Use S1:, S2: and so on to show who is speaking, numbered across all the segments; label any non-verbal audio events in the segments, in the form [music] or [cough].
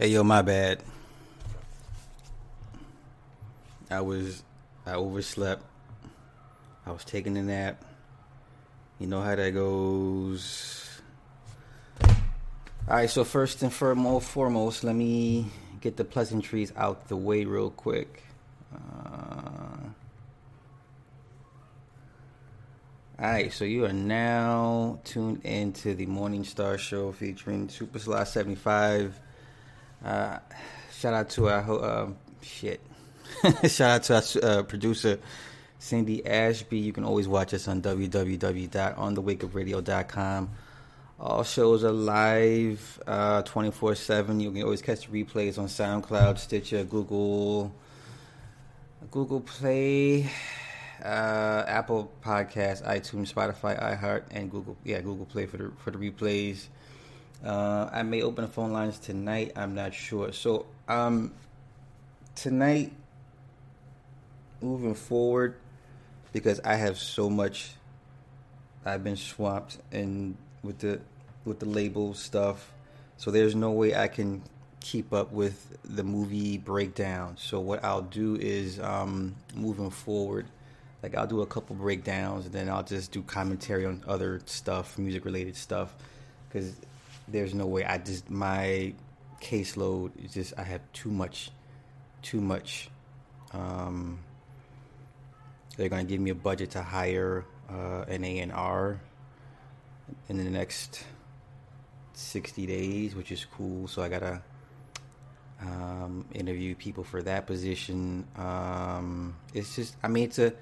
S1: Hey yo, my bad. I was I overslept. I was taking a nap. You know how that goes. All right, so first and foremost, let me get the pleasantries out the way real quick. Uh, all right, so you are now tuned into the Morning Star Show featuring Super Sly 75. Uh, shout out to our uh, shit. [laughs] shout out to our uh, producer Cindy Ashby. You can always watch us on www.onthewakeupradio.com. All shows are live uh, 24 7. You can always catch the replays on SoundCloud, Stitcher, Google, Google Play, uh, Apple Podcasts, iTunes, Spotify, iHeart, and Google. Yeah, Google Play for the for the replays. Uh, I may open the phone lines tonight. I'm not sure. So um, tonight, moving forward, because I have so much. I've been swamped and with the with the label stuff, so there's no way I can keep up with the movie breakdown. So what I'll do is um, moving forward, like I'll do a couple breakdowns, and then I'll just do commentary on other stuff, music related stuff, because there's no way I just my caseload is just I have too much, too much. Um, they're gonna give me a budget to hire uh, an A and R in the next 60 days, which is cool. So I gotta um, interview people for that position. Um, it's just, I mean, it's a.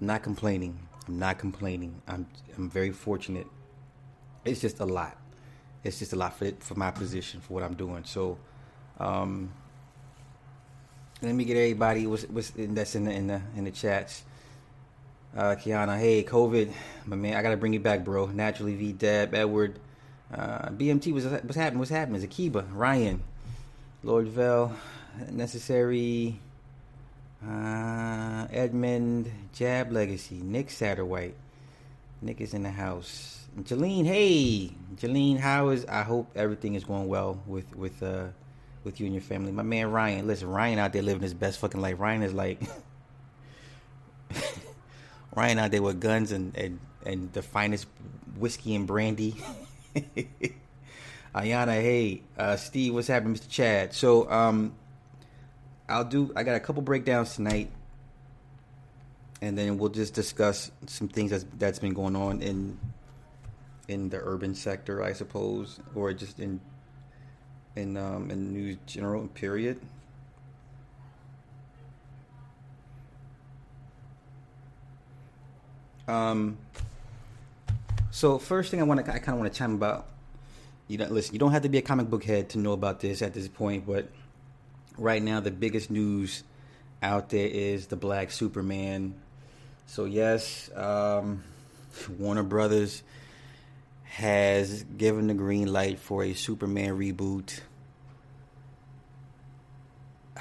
S1: I'm not complaining. I'm not complaining. I'm I'm very fortunate. It's just a lot. It's just a lot for for my position for what I'm doing. So, um, let me get everybody was that's in the in the in the chats. Uh, Kiana, hey, COVID, my man, I gotta bring you back, bro. Naturally, V Deb, Edward, uh, BMT, was what's happening? What's happening? Zakiba, Ryan, Lord Vel, necessary, uh, Edmund, Jab Legacy, Nick Satterwhite, Nick is in the house. Jeline, hey, Jeline, how is? I hope everything is going well with with uh with you and your family. My man Ryan, listen, Ryan out there living his best fucking life. Ryan is like. [laughs] Ryan out there with guns and, and, and the finest whiskey and brandy. [laughs] Ayana, hey, uh, Steve, what's happening, Mr. Chad? So, um, I'll do. I got a couple breakdowns tonight, and then we'll just discuss some things that's that's been going on in in the urban sector, I suppose, or just in in um, in news general period. Um, so first thing I want to, I kind of want to chime about. You don't listen. You don't have to be a comic book head to know about this at this point, but right now the biggest news out there is the Black Superman. So yes, um, [laughs] Warner Brothers has given the green light for a Superman reboot. [sighs]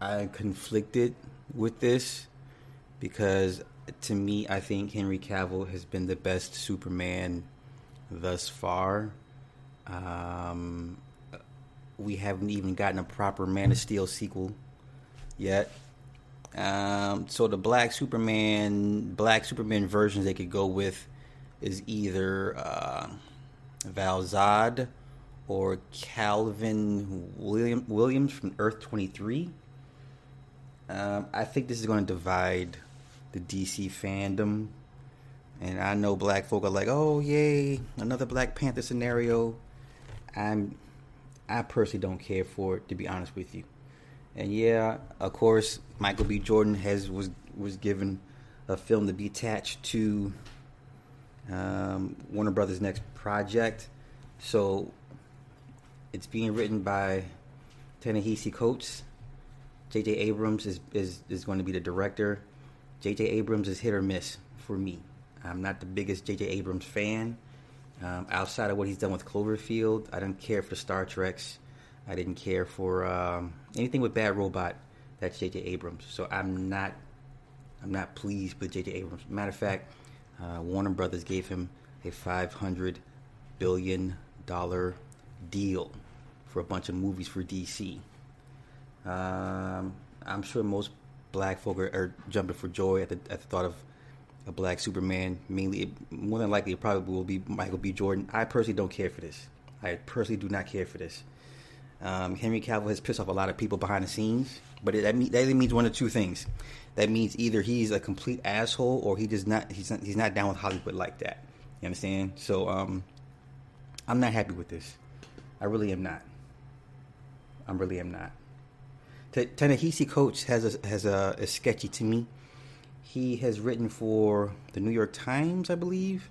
S1: I'm conflicted with this because to me, I think Henry Cavill has been the best Superman thus far. Um, we haven't even gotten a proper Man of Steel sequel yet. Um, so the Black Superman, Black Superman versions they could go with is either uh, Val Zod or Calvin William, Williams from Earth Twenty Three. Um, I think this is going to divide the DC fandom. And I know black folk are like, "Oh, yay, another Black Panther scenario." I'm I personally don't care for it to be honest with you. And yeah, of course, Michael B. Jordan has was was given a film to be attached to um, Warner Brothers' next project. So it's being written by Ta-Nehisi Coates. J.J. Abrams is, is, is going to be the director. J.J. Abrams is hit or miss for me. I'm not the biggest J.J. Abrams fan. Um, outside of what he's done with Cloverfield, I didn't care for Star Treks. I didn't care for um, anything with Bad Robot. That's J.J. Abrams. So I'm not, I'm not pleased with J.J. Abrams. Matter of fact, uh, Warner Brothers gave him a 500 billion dollar deal for a bunch of movies for DC. Um, I'm sure most black folk are, are, jumping for joy at the, at the thought of a black Superman. Mainly, more than likely, it probably will be Michael B. Jordan. I personally don't care for this. I personally do not care for this. Um, Henry Cavill has pissed off a lot of people behind the scenes, but it, that, mean, that means one of two things. That means either he's a complete asshole or he does not. He's not. He's not down with Hollywood like that. You understand? So, um, I'm not happy with this. I really am not. I really am not. Ta-Nehisi Coates has a, has a, a sketchy to me. He has written for the New York Times, I believe.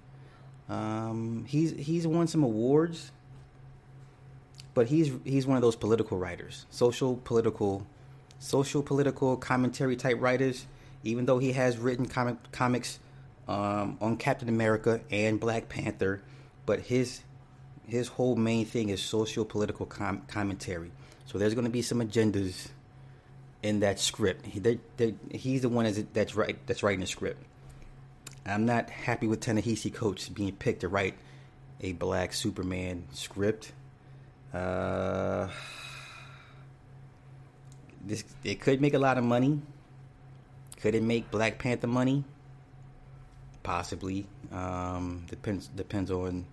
S1: Um, he's he's won some awards, but he's he's one of those political writers, social political, social political commentary type writers. Even though he has written comic comics um, on Captain America and Black Panther, but his his whole main thing is social political com- commentary. So there's going to be some agendas in that script. He, they, they, he's the one that's, that's right that's writing the script. I'm not happy with Ta-Nehisi Coates being picked to write a black Superman script. Uh, this it could make a lot of money. Could it make Black Panther money? Possibly. Um, depends depends on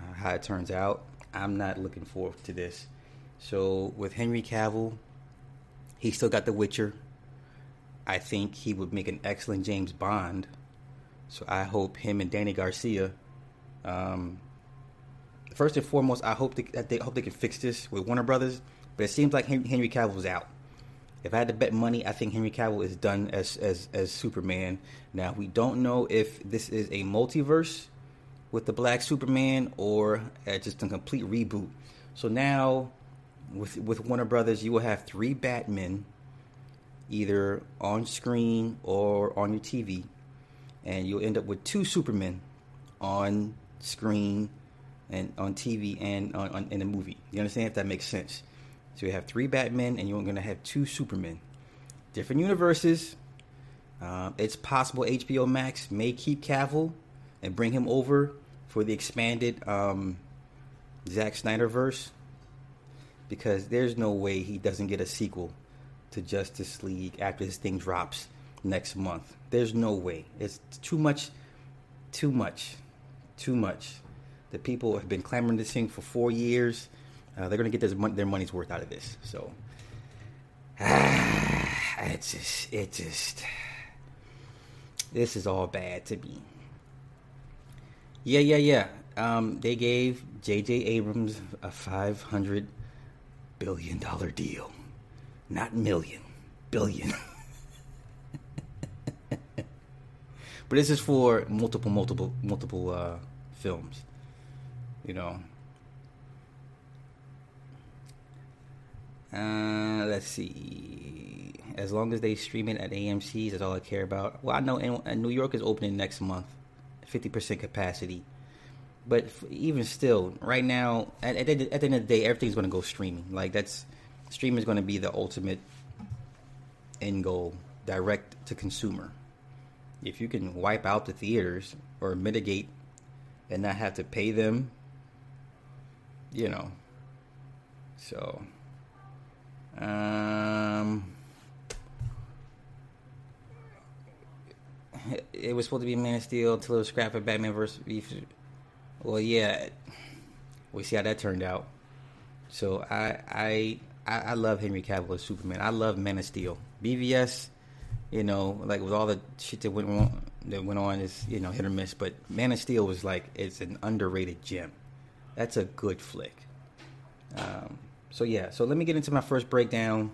S1: uh, how it turns out. I'm not looking forward to this. So with Henry Cavill, he still got The Witcher. I think he would make an excellent James Bond. So I hope him and Dany Garcia. Um, first and foremost, I hope they, that they hope they can fix this with Warner Brothers. But it seems like Henry Cavill's out. If I had to bet money, I think Henry Cavill is done as as as Superman. Now we don't know if this is a multiverse with the Black Superman or uh, just a complete reboot. So now with with Warner Brothers, you will have three Batmen, either on screen or on your TV, and you'll end up with two Supermen on screen and on TV and on, on in the movie. You understand if that makes sense? So you have three Batmen, and you're going to have two Supermen, different universes. Uh, it's possible HBO Max may keep Cavill and bring him over for the expanded um, Zack Snyder verse because there's no way he doesn't get a sequel to Justice League after this thing drops next month. There's no way. It's too much, too much, too much. The people have been clamoring this thing for four years. Uh, they're gonna get their, their money's worth out of this. So, [sighs] ah, it just, it just, this is all bad to me. Yeah, yeah, yeah. Um, they gave J.J. Abrams a five hundred billion dollar deal. Not million, billion. [laughs] but this is for multiple, multiple, multiple uh, films. You know. Uh, let's see. As long as they stream it at AMC's, that's all I care about. Well, I know in, New York is opening next month, fifty percent capacity but even still, right now, at, at, the, at the end of the day, everything's going to go streaming. Like that's streaming is going to be the ultimate end goal, direct to consumer. If you can wipe out the theaters or mitigate and not have to pay them, you know. So, um, it was supposed to be Man of Steel until it was scrapped at Batman versus well, yeah, we see how that turned out. So I I I, love Henry Cavill as Superman. I love Man of Steel. BVS, you know, like with all the shit that went on, that went on is you know hit or miss. But Man of Steel was like it's an underrated gem. That's a good flick. Um, so yeah, so let me get into my first breakdown.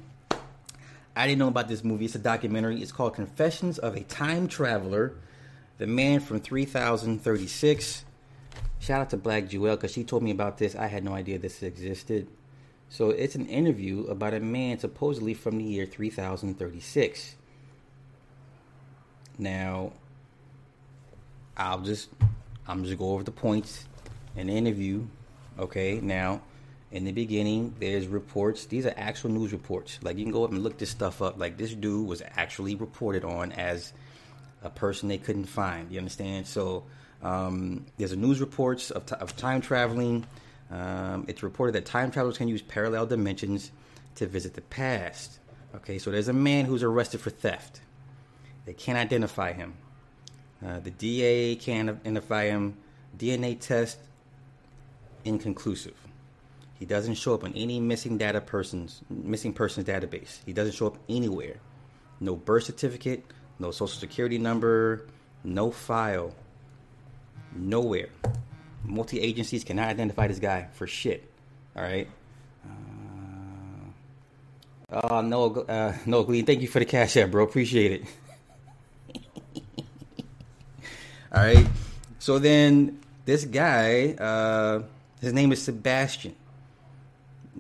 S1: I didn't know about this movie. It's a documentary. It's called Confessions of a Time Traveler. The Man from 3036. Shout out to Black Jewel because she told me about this. I had no idea this existed. So it's an interview about a man supposedly from the year 3036. Now, I'll just I'm just go over the points in the interview. Okay, now in the beginning, there's reports. These are actual news reports. Like you can go up and look this stuff up. Like this dude was actually reported on as a person they couldn't find. You understand? So um, there's a news reports of, t- of time traveling. Um, it's reported that time travelers can use parallel dimensions to visit the past. Okay, so there's a man who's arrested for theft. They can't identify him. Uh, the DA can't identify him. DNA test inconclusive. He doesn't show up on any missing data persons missing persons database. He doesn't show up anywhere. No birth certificate, no social security number, no file. Nowhere. Multi agencies cannot identify this guy for shit. All right. Uh, uh, no, uh, no, Glean. Thank you for the cash app, bro. Appreciate it. [laughs] All right. So then this guy, uh, his name is Sebastian,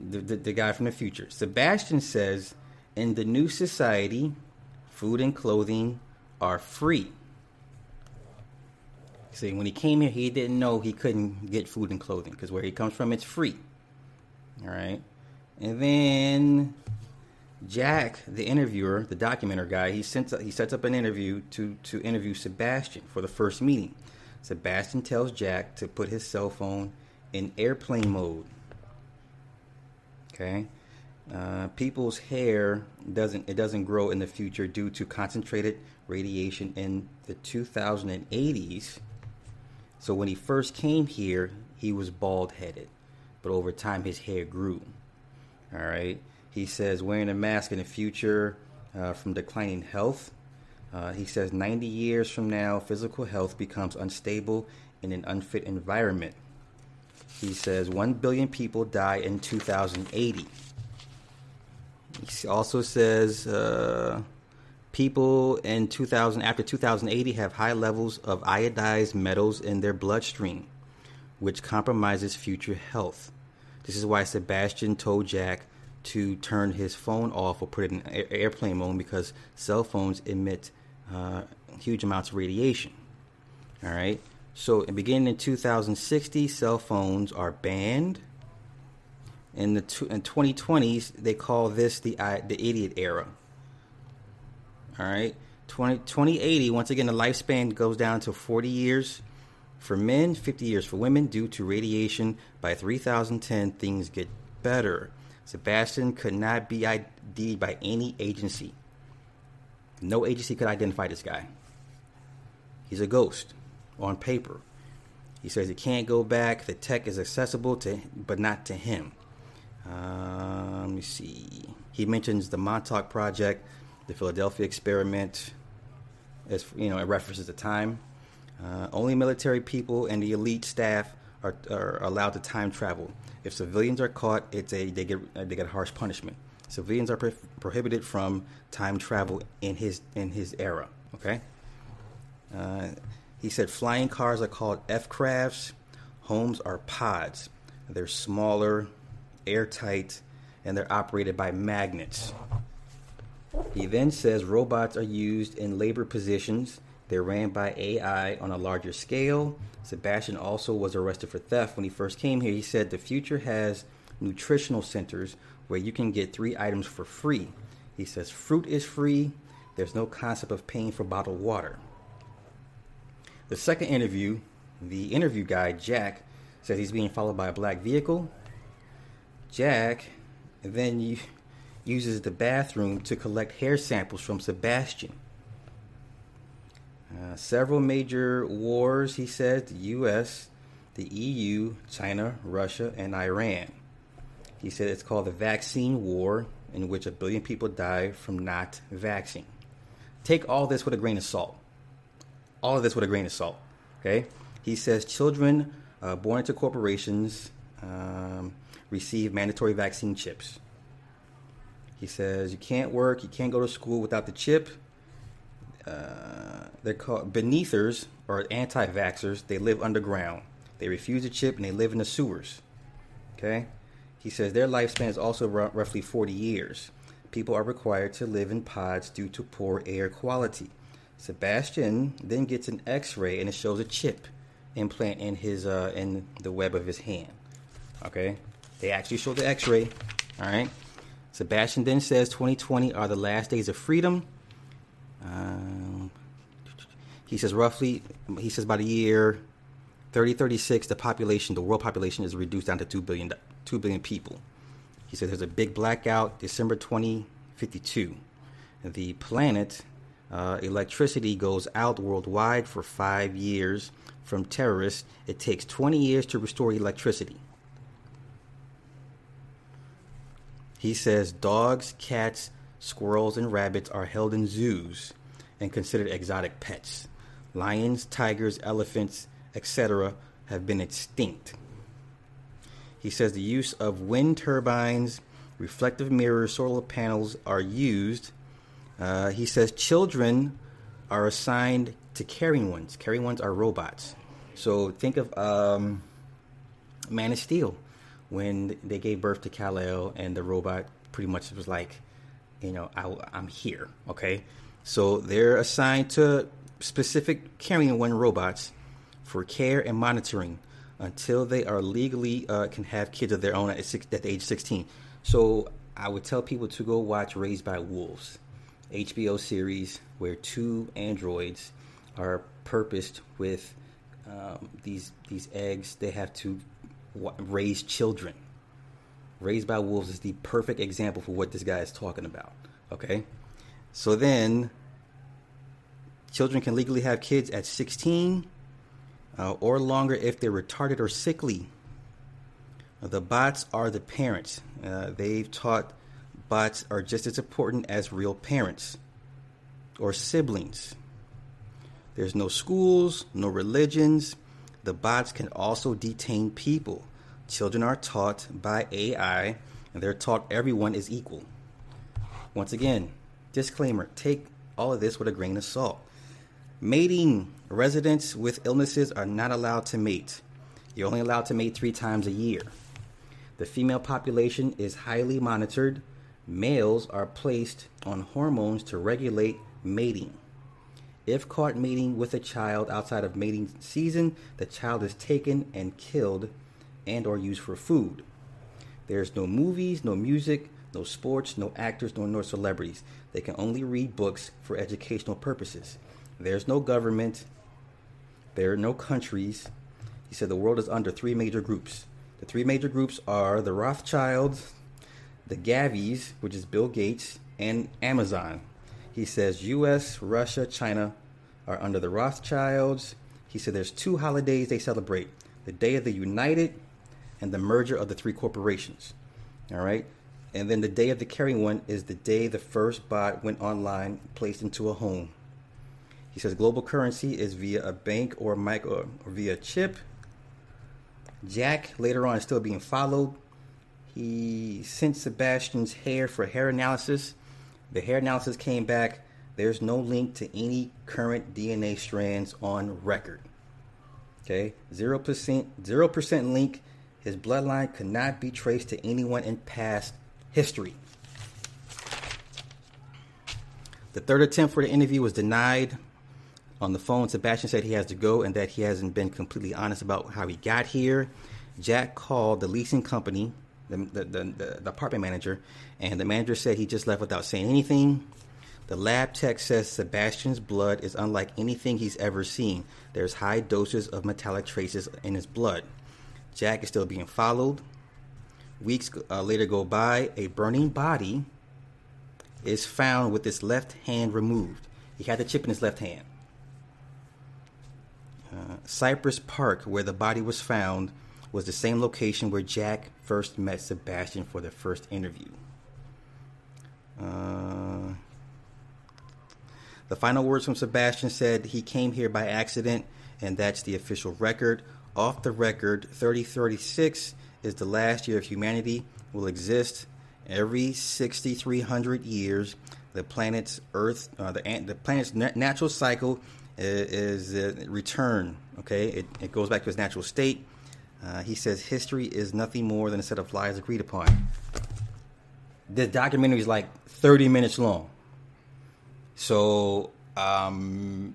S1: the, the, the guy from the future. Sebastian says, in the new society, food and clothing are free. See, when he came here, he didn't know he couldn't get food and clothing because where he comes from, it's free. All right. And then Jack, the interviewer, the documenter guy, he sends he sets up an interview to to interview Sebastian for the first meeting. Sebastian tells Jack to put his cell phone in airplane mode. Okay. Uh, people's hair doesn't it doesn't grow in the future due to concentrated radiation in the 2080s so when he first came here, he was bald headed, but over time his hair grew. All right. He says wearing a mask in the future uh, from declining health. Uh, he says 90 years from now, physical health becomes unstable in an unfit environment. He says 1 billion people die in 2080. He also says uh, people in 2000 after 2080 have high levels of iodized metals in their bloodstream, which compromises future health. This is why Sebastian told Jack to turn his phone off or put it in airplane mode because cell phones emit uh, huge amounts of radiation. All right. So, beginning in 2060, cell phones are banned. In the in 2020s, they call this the the idiot era. All right. 20, 2080, once again, the lifespan goes down to 40 years for men, 50 years for women due to radiation. By 3010, things get better. Sebastian could not be ID'd by any agency. No agency could identify this guy. He's a ghost on paper. He says he can't go back. The tech is accessible to, but not to him. Uh, let me see. He mentions the Montauk Project the Philadelphia experiment, as you know, it references the time. Uh, only military people and the elite staff are, are allowed to time travel. If civilians are caught, it's a they get they get a harsh punishment. Civilians are pro- prohibited from time travel in his in his era. Okay. Uh, he said flying cars are called F crafts. Homes are pods. They're smaller, airtight, and they're operated by magnets. He then says robots are used in labor positions. They're ran by AI on a larger scale. Sebastian also was arrested for theft when he first came here. He said the future has nutritional centers where you can get three items for free. He says fruit is free. There's no concept of paying for bottled water. The second interview, the interview guy, Jack, says he's being followed by a black vehicle. Jack, then uses the bathroom to collect hair samples from Sebastian. Uh, several major wars, he says, the U.S., the EU, China, Russia, and Iran. He said it's called the vaccine war, in which a billion people die from not vaccine. Take all this with a grain of salt. All of this with a grain of salt. Okay? He says children uh, born into corporations um, receive mandatory vaccine chips. He says you can't work, you can't go to school without the chip. Uh, they're called beneathers or anti-vaxxers. They live underground. They refuse the chip and they live in the sewers. Okay. He says their lifespan is also r- roughly 40 years. People are required to live in pods due to poor air quality. Sebastian then gets an X-ray and it shows a chip implant in his uh, in the web of his hand. Okay, they actually show the X-ray. All right, Sebastian then says 2020 are the last days of freedom. Um, he says roughly, he says by the year 3036, the population, the world population is reduced down to 2 billion, 2 billion people. He said there's a big blackout December 2052. The planet uh, electricity goes out worldwide for five years from terrorists. It takes 20 years to restore electricity. He says dogs, cats, squirrels, and rabbits are held in zoos and considered exotic pets. Lions, tigers, elephants, etc., have been extinct. He says the use of wind turbines, reflective mirrors, solar panels are used. Uh, he says children are assigned to caring ones. Caring ones are robots. So think of um, Man of Steel when they gave birth to Kal El, and the robot pretty much was like, you know, I, am here. Okay, so they're assigned to specific carrying one robots for care and monitoring until they are legally uh, can have kids of their own at, six, at the age 16. So I would tell people to go watch Raised by Wolves, HBO series where two androids are purposed with um, these these eggs. They have to raise children. Raised by Wolves is the perfect example for what this guy is talking about. Okay? So then, children can legally have kids at 16 uh, or longer if they're retarded or sickly. The bots are the parents. Uh, they've taught bots are just as important as real parents or siblings. There's no schools, no religions, the bots can also detain people. Children are taught by AI, and they're taught everyone is equal. Once again, disclaimer take all of this with a grain of salt. Mating residents with illnesses are not allowed to mate. You're only allowed to mate three times a year. The female population is highly monitored. Males are placed on hormones to regulate mating. If caught mating with a child outside of mating season, the child is taken and killed and or used for food. There's no movies, no music, no sports, no actors, nor no celebrities. They can only read books for educational purposes. There's no government. There are no countries. He said the world is under three major groups. The three major groups are the Rothschilds, the Gavies, which is Bill Gates, and Amazon. He says U.S., Russia, China are under the Rothschilds. He said there's two holidays they celebrate the Day of the United and the merger of the three corporations. All right. And then the day of the caring one is the day the first bot went online, placed into a home. He says global currency is via a bank or micro or via chip. Jack later on is still being followed. He sent Sebastian's hair for hair analysis. The hair analysis came back. There's no link to any current DNA strands on record. Okay, zero percent, zero percent link. His bloodline could not be traced to anyone in past history. The third attempt for the interview was denied. On the phone, Sebastian said he has to go and that he hasn't been completely honest about how he got here. Jack called the leasing company the, the, the, the apartment manager, and the manager said he just left without saying anything. The lab tech says Sebastian's blood is unlike anything he's ever seen. There's high doses of metallic traces in his blood. Jack is still being followed. Weeks uh, later go by. A burning body is found with his left hand removed. He had the chip in his left hand. Uh, Cypress Park, where the body was found, was the same location where Jack first met Sebastian for the first interview. Uh, the final words from Sebastian said he came here by accident, and that's the official record. Off the record, 3036 is the last year of humanity will exist. Every 6,300 years, the planet's Earth, uh, the, the planet's natural cycle is, is uh, return. Okay, it, it goes back to its natural state. Uh, he says history is nothing more than a set of lies agreed upon. The documentary is like 30 minutes long. So, um,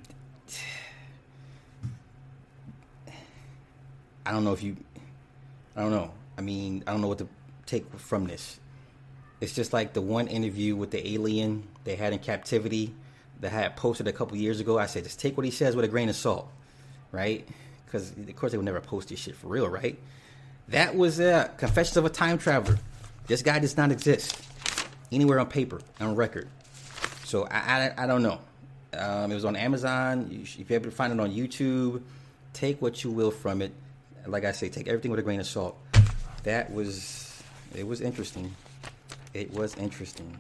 S1: I don't know if you, I don't know. I mean, I don't know what to take from this. It's just like the one interview with the alien they had in captivity that I had posted a couple years ago. I said, just take what he says with a grain of salt, right? Because of course they would never post this shit for real, right? That was uh, Confessions of a Time Traveler. This guy does not exist anywhere on paper, on record. So I, I, I don't know. Um, it was on Amazon. You should, if you're able to find it on YouTube, take what you will from it. Like I say, take everything with a grain of salt. That was, it was interesting. It was interesting.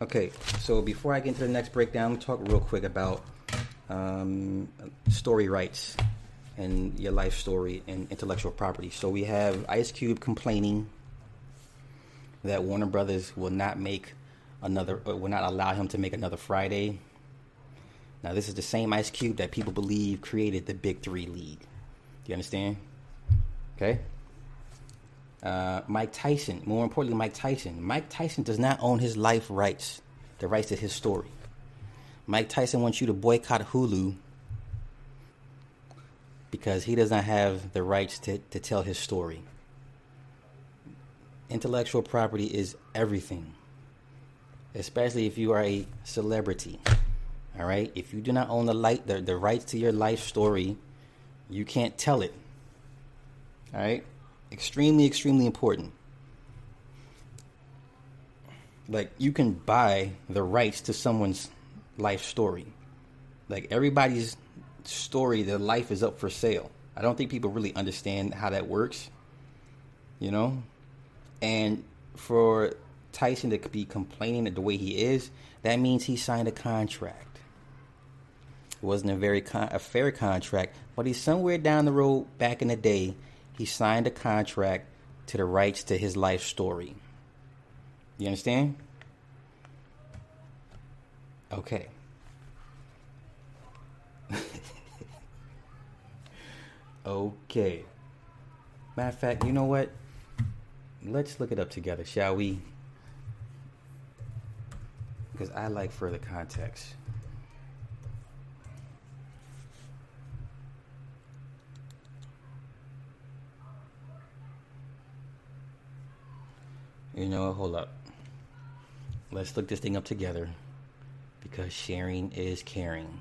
S1: Okay, so before I get into the next breakdown, talk real quick about um, story rights and your life story and intellectual property. So we have Ice Cube complaining that Warner Brothers will not make another, uh, will not allow him to make another Friday. Now, this is the same Ice Cube that people believe created the Big Three League. Do you understand? Okay. Uh, Mike Tyson, more importantly, Mike Tyson. Mike Tyson does not own his life rights, the rights to his story. Mike Tyson wants you to boycott Hulu because he does not have the rights to, to tell his story. Intellectual property is everything, especially if you are a celebrity. All right? If you do not own the, light, the, the rights to your life story, you can't tell it. All right? Extremely, extremely important. Like, you can buy the rights to someone's life story. Like, everybody's story, their life is up for sale. I don't think people really understand how that works, you know? And for Tyson to be complaining the way he is, that means he signed a contract. It wasn't a very con- a fair contract, but he's somewhere down the road back in the day, he signed a contract to the rights to his life story. You understand? Okay. Okay. Matter of fact, you know what? Let's look it up together, shall we? Because I like further context. You know, what? hold up. Let's look this thing up together because sharing is caring.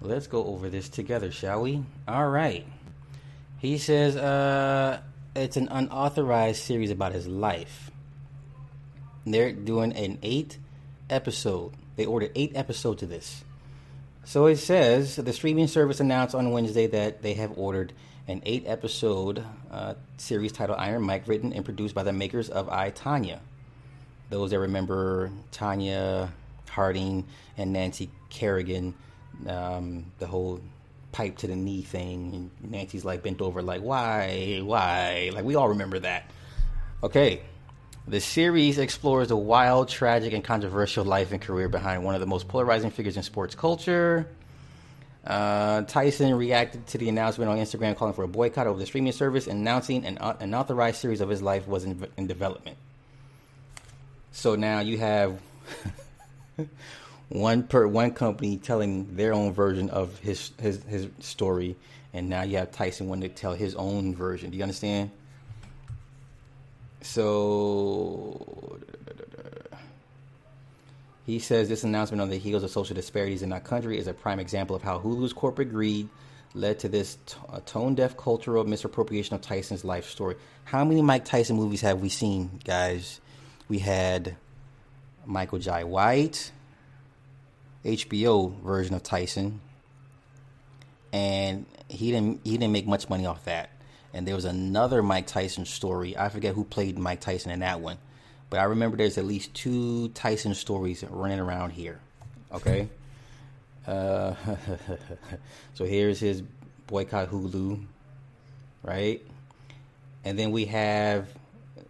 S1: Let's go over this together, shall we? All right. He says uh, it's an unauthorized series about his life. They're doing an eight episode. They ordered eight episodes of this. So it says the streaming service announced on Wednesday that they have ordered an eight episode uh, series titled Iron Mike, written and produced by the makers of I, Tonya. Those that remember Tonya Harding and Nancy Kerrigan um, the whole pipe to the knee thing. And Nancy's like bent over, like, why, why? Like, we all remember that. Okay. The series explores the wild, tragic, and controversial life and career behind one of the most polarizing figures in sports culture. Uh, Tyson reacted to the announcement on Instagram calling for a boycott over the streaming service, announcing an unauthorized series of his life was in, in development. So now you have [laughs] one per one company telling their own version of his his his story, and now you have Tyson wanting to tell his own version. Do you understand? So he says this announcement on the heels of social disparities in our country is a prime example of how Hulu's corporate greed led to this t- tone deaf cultural misappropriation of Tyson's life story. How many Mike Tyson movies have we seen, guys? We had Michael Jai White. HBO version of Tyson, and he didn't he didn't make much money off that. And there was another Mike Tyson story. I forget who played Mike Tyson in that one, but I remember there's at least two Tyson stories running around here. Okay. Uh, [laughs] so here's his boycott Hulu, right? And then we have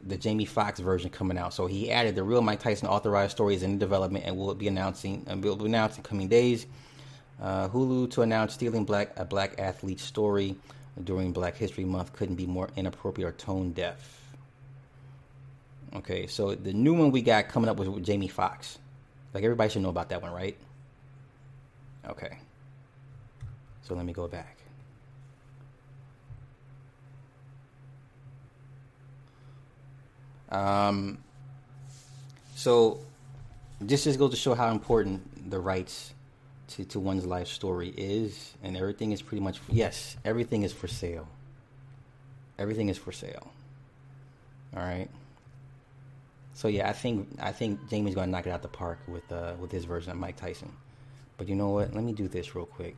S1: the Jamie Foxx version coming out. So he added the real Mike Tyson authorized stories in development and will be announcing and will be announced in coming days. Uh, Hulu to announce stealing black a black athlete story during Black History Month couldn't be more inappropriate or tone deaf. Okay, so the new one we got coming up was with Jamie Foxx. Like everybody should know about that one, right? Okay. So let me go back. Um, so this just goes to show how important the rights to, to one's life story is, and everything is pretty much yes, everything is for sale. Everything is for sale. All right. So yeah, I think I think Jamie's gonna knock it out the park with uh, with his version of Mike Tyson. But you know what? Let me do this real quick.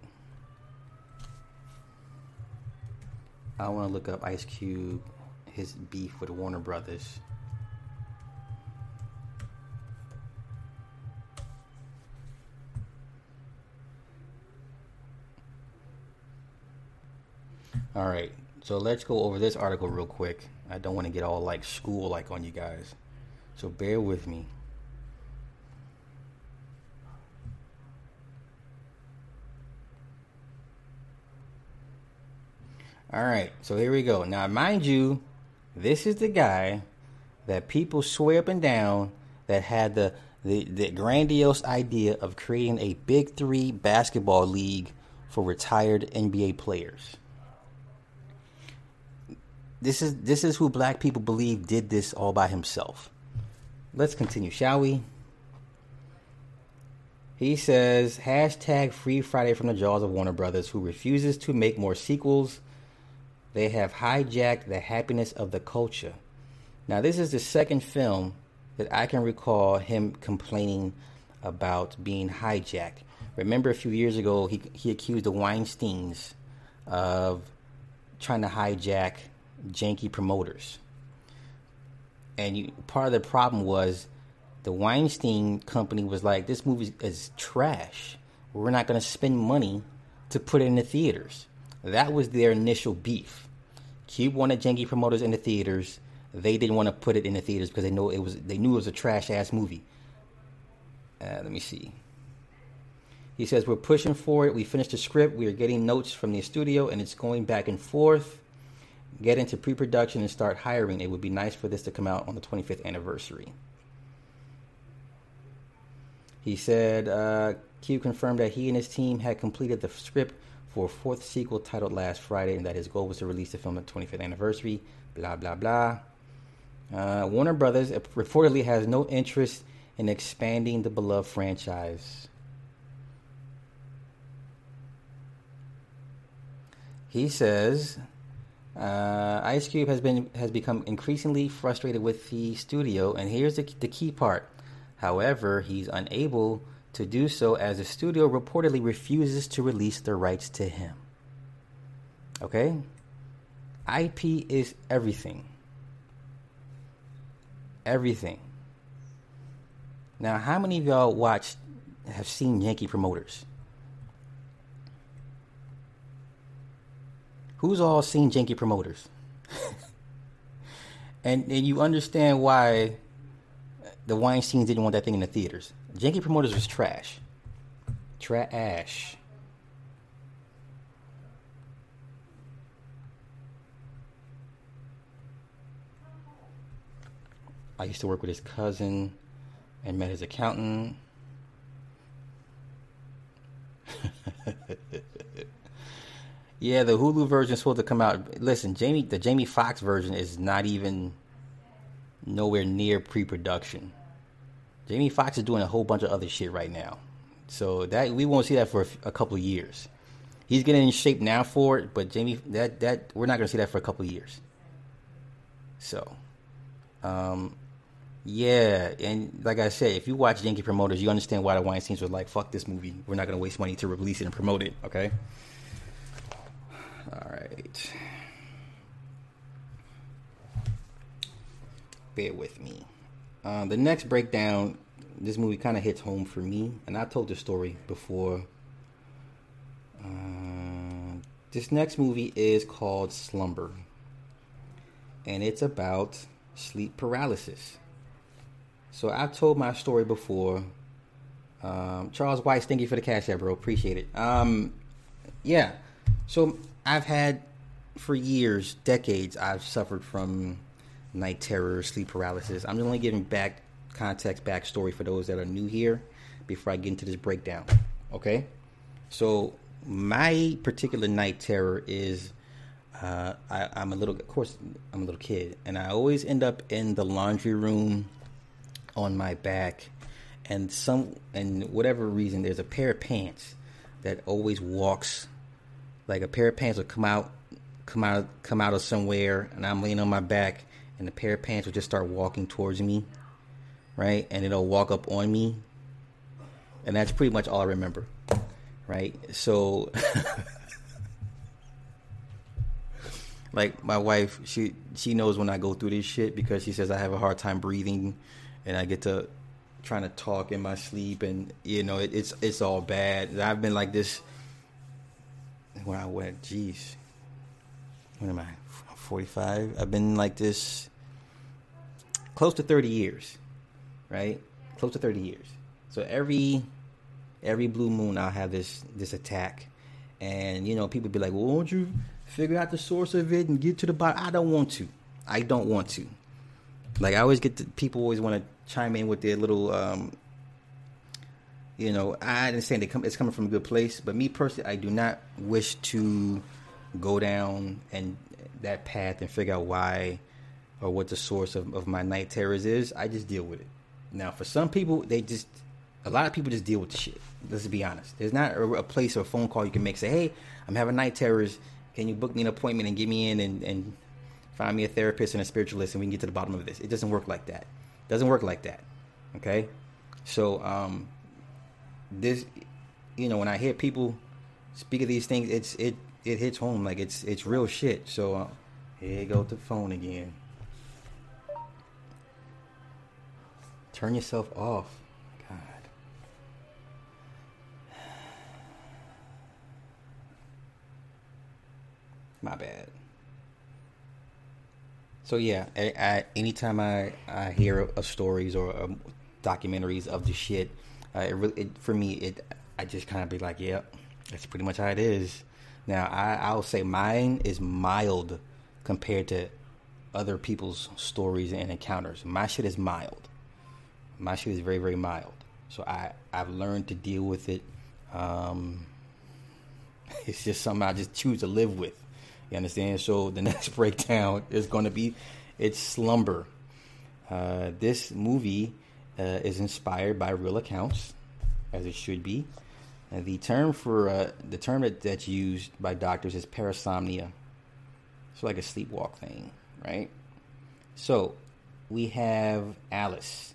S1: I want to look up Ice Cube, his beef with Warner Brothers. All right, so let's go over this article real quick. I don't want to get all like school like on you guys, so bear with me. All right, so here we go. Now, mind you, this is the guy that people swear up and down that had the, the, the grandiose idea of creating a Big Three basketball league for retired NBA players. This is this is who black people believe did this all by himself. Let's continue, shall we? He says hashtag free Friday from the jaws of Warner Brothers, who refuses to make more sequels they have hijacked the happiness of the culture. Now, this is the second film that I can recall him complaining about being hijacked. Remember, a few years ago, he, he accused the Weinsteins of trying to hijack janky promoters. And you, part of the problem was the Weinstein company was like, this movie is trash. We're not going to spend money to put it in the theaters. That was their initial beef. Cube wanted janky promoters in the theaters. They didn't want to put it in the theaters because they know it was they knew it was a trash ass movie. Uh, let me see. He says we're pushing for it. We finished the script. We are getting notes from the studio, and it's going back and forth. Get into pre-production and start hiring. It would be nice for this to come out on the 25th anniversary. He said uh, Q confirmed that he and his team had completed the script for a fourth sequel titled Last Friday, and that his goal was to release the film at 25th anniversary. Blah blah blah. Uh, Warner Brothers reportedly has no interest in expanding the beloved franchise. He says uh, Ice Cube has been has become increasingly frustrated with the studio, and here's the, the key part. However, he's unable to do so as the studio reportedly refuses to release the rights to him. Okay? IP is everything. Everything. Now, how many of y'all watched, have seen Janky Promoters? Who's all seen Janky Promoters? [laughs] and, and you understand why the Weinsteins didn't want that thing in the theaters. Janky Promoters was trash. Trash. I used to work with his cousin and met his accountant. [laughs] yeah, the Hulu version is supposed to come out. Listen, Jamie, the Jamie Foxx version is not even nowhere near pre-production. Jamie Foxx is doing a whole bunch of other shit right now, so that we won't see that for a, a couple of years. He's getting in shape now for it, but Jamie, that that we're not to see that for a couple of years. So, um, yeah, and like I said, if you watch Janky Promoters, you understand why the Weinstein's were like, "Fuck this movie. We're not to waste money to release it and promote it." Okay. All right. Bear with me. Uh, the next breakdown, this movie kind of hits home for me, and I told the story before. Uh, this next movie is called Slumber, and it's about sleep paralysis. So I've told my story before. Um, Charles Weiss, thank you for the cash app, bro. Appreciate it. Um, yeah. So I've had for years, decades, I've suffered from night terror, sleep paralysis. I'm only giving back context, backstory for those that are new here before I get into this breakdown. Okay? So, my particular night terror is uh, I, I'm a little, of course, I'm a little kid, and I always end up in the laundry room on my back, and some, and whatever reason, there's a pair of pants that always walks, like a pair of pants will come out, come out, come out of somewhere, and I'm laying on my back, and the pair of pants will just start walking towards me, right, and it'll walk up on me, and that's pretty much all I remember, right, so. [laughs] like my wife, she she knows when I go through this shit because she says I have a hard time breathing, and I get to trying to talk in my sleep, and you know it, it's it's all bad. I've been like this when I went, geez, when am I? Forty five. I've been like this close to thirty years, right? Close to thirty years. So every every blue moon, I'll have this this attack, and you know people be like, "Well, won't you?" figure out the source of it and get to the bottom. I don't want to. I don't want to. Like I always get to, people always want to chime in with their little, um, you know. I understand they come. It's coming from a good place, but me personally, I do not wish to go down and that path and figure out why or what the source of, of my night terrors is. I just deal with it. Now, for some people, they just a lot of people just deal with the shit. Let's be honest. There's not a, a place or a phone call you can make. Say, hey, I'm having night terrors can you book me an appointment and get me in and, and find me a therapist and a spiritualist and we can get to the bottom of this? It doesn't work like that. It doesn't work like that. Okay? So, um, this, you know, when I hear people speak of these things, it's, it, it hits home like it's, it's real shit. So, uh, here goes the phone again. Turn yourself off. God [sighs] my bad. So yeah, I, I, anytime I, I hear of stories or um, documentaries of the shit, uh, it really it, for me it I just kind of be like, yep, that's pretty much how it is. Now I I'll say mine is mild compared to other people's stories and encounters. My shit is mild. My shit is very very mild. So I I've learned to deal with it. Um, [laughs] it's just something I just choose to live with. You understand? So the [laughs] next breakdown is going to be it's slumber. Uh, this movie uh, is inspired by real accounts, as it should be. And the term for uh, the term that, that's used by doctors is parasomnia. It's like a sleepwalk thing, right? So we have Alice.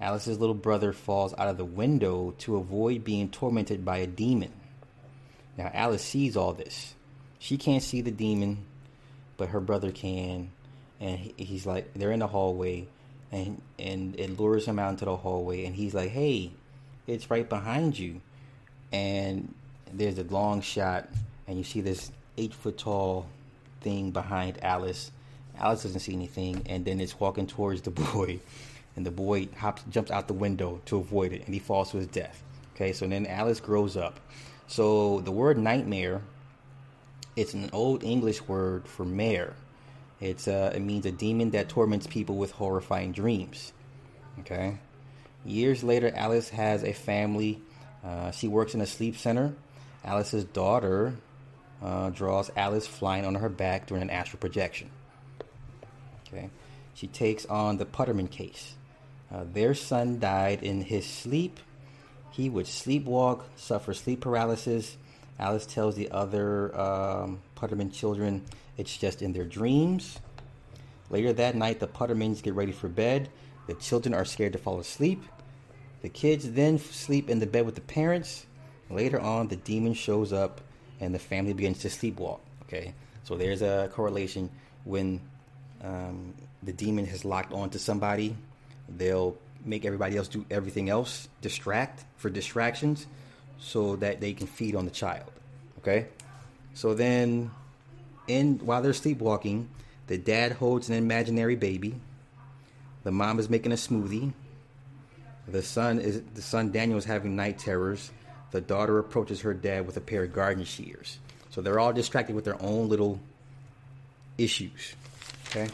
S1: Alice's little brother falls out of the window to avoid being tormented by a demon. Now Alice sees all this she can't see the demon, but her brother can, and he's like they're in the hallway, and and it lures him out into the hallway, and he's like, "Hey, it's right behind you," and there's a long shot, and you see this eight foot tall thing behind Alice. Alice doesn't see anything, and then it's walking towards the [laughs] boy, and the boy hops, jumps out the window to avoid it, and he falls to his death. Okay, so then Alice grows up. So the word nightmare it's an old English word for mare. It's uh, it means a demon that torments people with horrifying dreams. Okay. Years later, Alice has a family. Uh, she works in a sleep center. Alice's daughter uh, draws Alice flying on her back during an astral projection. Okay. She takes on the Putterman case. Uh, their son died in his sleep. He would sleepwalk, suffer sleep paralysis, Alice tells the other um, Putterman children it's just in their dreams. Later that night, the Puttermans get ready for bed. The children are scared to fall asleep. The kids then sleep in the bed with the parents. Later on, the demon shows up and the family begins to sleepwalk. Okay, so there's a correlation when um, the demon has locked onto somebody, they'll make everybody else do everything else, distract for distractions so that they can feed on the child. Okay? So then in while they're sleepwalking, the dad holds an imaginary baby. The mom is making a smoothie. The son is the son Daniel is having night terrors. The daughter approaches her dad with a pair of garden shears. So they're all distracted with their own little issues. Okay?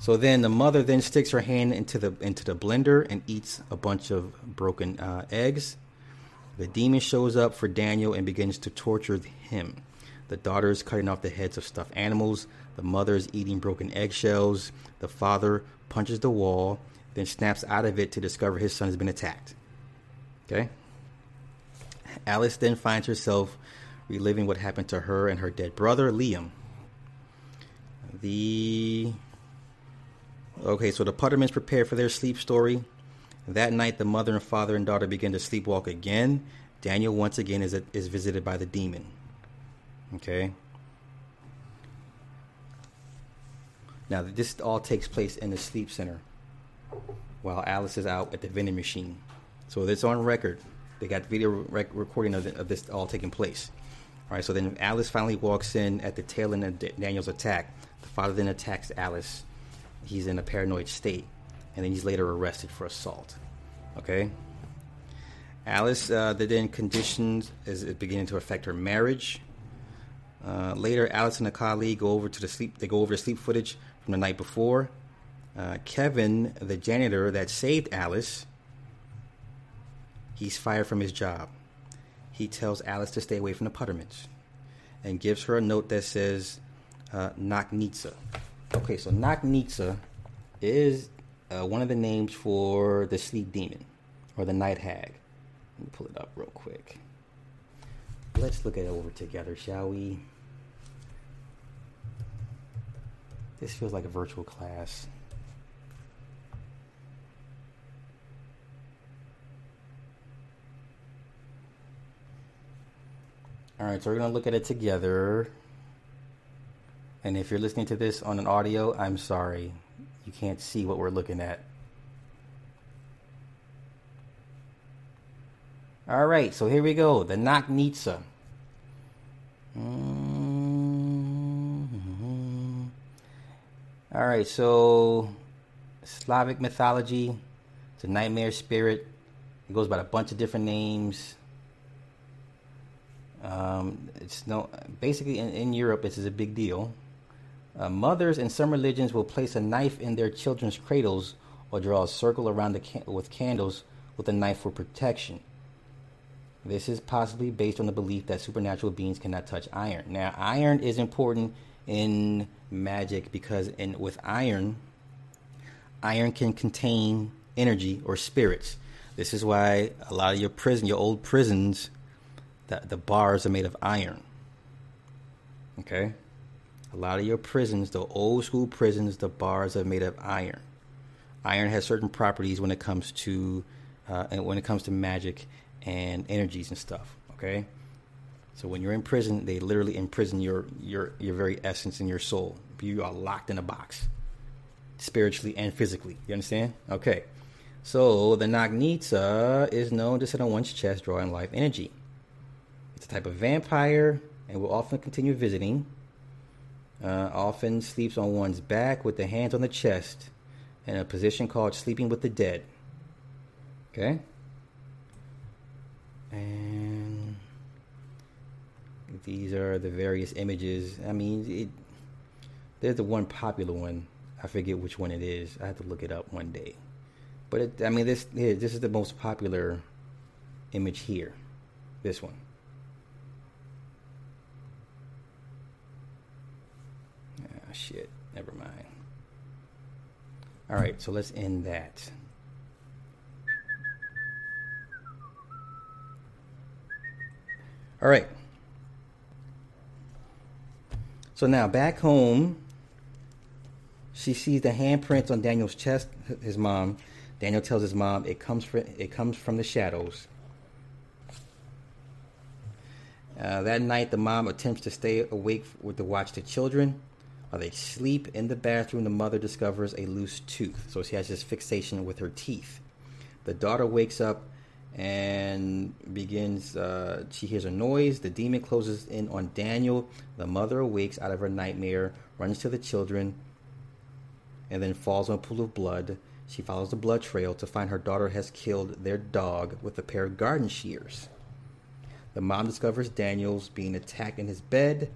S1: So then the mother then sticks her hand into the into the blender and eats a bunch of broken uh, eggs. The demon shows up for Daniel and begins to torture him. The daughter is cutting off the heads of stuffed animals. The mother is eating broken eggshells. The father punches the wall, then snaps out of it to discover his son has been attacked. Okay? Alice then finds herself reliving what happened to her and her dead brother, Liam. The. Okay, so the Puttermans prepare for their sleep story. That night, the mother and father and daughter begin to sleepwalk again. Daniel once again is, is visited by the demon. Okay. Now, this all takes place in the sleep center while Alice is out at the vending machine. So it's on record. They got video rec- recording of, the, of, this all taking place. All right, so then Alice finally walks in at the tail end of Daniel's attack. The father then attacks Alice. He's in a paranoid state, and then he's later arrested for assault. Okay. Alice, uh, the then conditions is beginning to affect her marriage. Uh, later, Alice and a colleague go over to the sleep. They go over the sleep footage from the night before. Uh, Kevin, the janitor that saved Alice, he's fired from his job. He tells Alice to stay away from the Puttermans and gives her a note that says uh, Nocnitsa. Okay, so Nocnitsa is uh, one of the names for the sleep demon or the night hag. Let me pull it up real quick. Let's look at it over together, shall we? This feels like a virtual class. All right, so we're going to look at it together. And if you're listening to this on an audio, I'm sorry. You can't see what we're looking at. All right, so here we go. The Nocnitsa. Mm-hmm. All right, so Slavic mythology. It's a nightmare spirit. It goes by a bunch of different names. Um, it's no basically in, in Europe. This is a big deal. Uh, mothers in some religions will place a knife in their children's cradles or draw a circle around the can- with candles with a knife for protection. This is possibly based on the belief that supernatural beings cannot touch iron. Now, iron is important in magic because in with iron, iron can contain energy or spirits. This is why a lot of your prison, your old prisons, the, the bars are made of iron. Okay? A lot of your prisons, the old school prisons, the bars are made of iron. Iron has certain properties when it comes to uh, when it comes to magic and energies and stuff. Okay, so when you're in prison, they literally imprison your your your very essence and your soul. You are locked in a box, spiritually and physically. You understand? Okay. So the Nocnitsa is known to sit on one's chest, drawing life energy. It's a type of vampire and will often continue visiting. Uh, often sleeps on one's back with the hands on the chest in a position called sleeping with the dead. Okay? And these are the various images. I mean, it, there's the one popular one. I forget which one it is. I have to look it up one day. But it, I mean, this this is the most popular image here. This one. Ah, shit. Never mind. All right, so let's end that. All right. So now back home, she sees the handprints on Daniel's chest. His mom. Daniel tells his mom it comes from it comes from the shadows. Uh, that night, the mom attempts to stay awake with to watch the children. While they sleep in the bathroom, the mother discovers a loose tooth. So she has this fixation with her teeth. The daughter wakes up and begins. Uh, she hears a noise. The demon closes in on Daniel. The mother awakes out of her nightmare, runs to the children, and then falls on a pool of blood. She follows the blood trail to find her daughter has killed their dog with a pair of garden shears. The mom discovers Daniel's being attacked in his bed.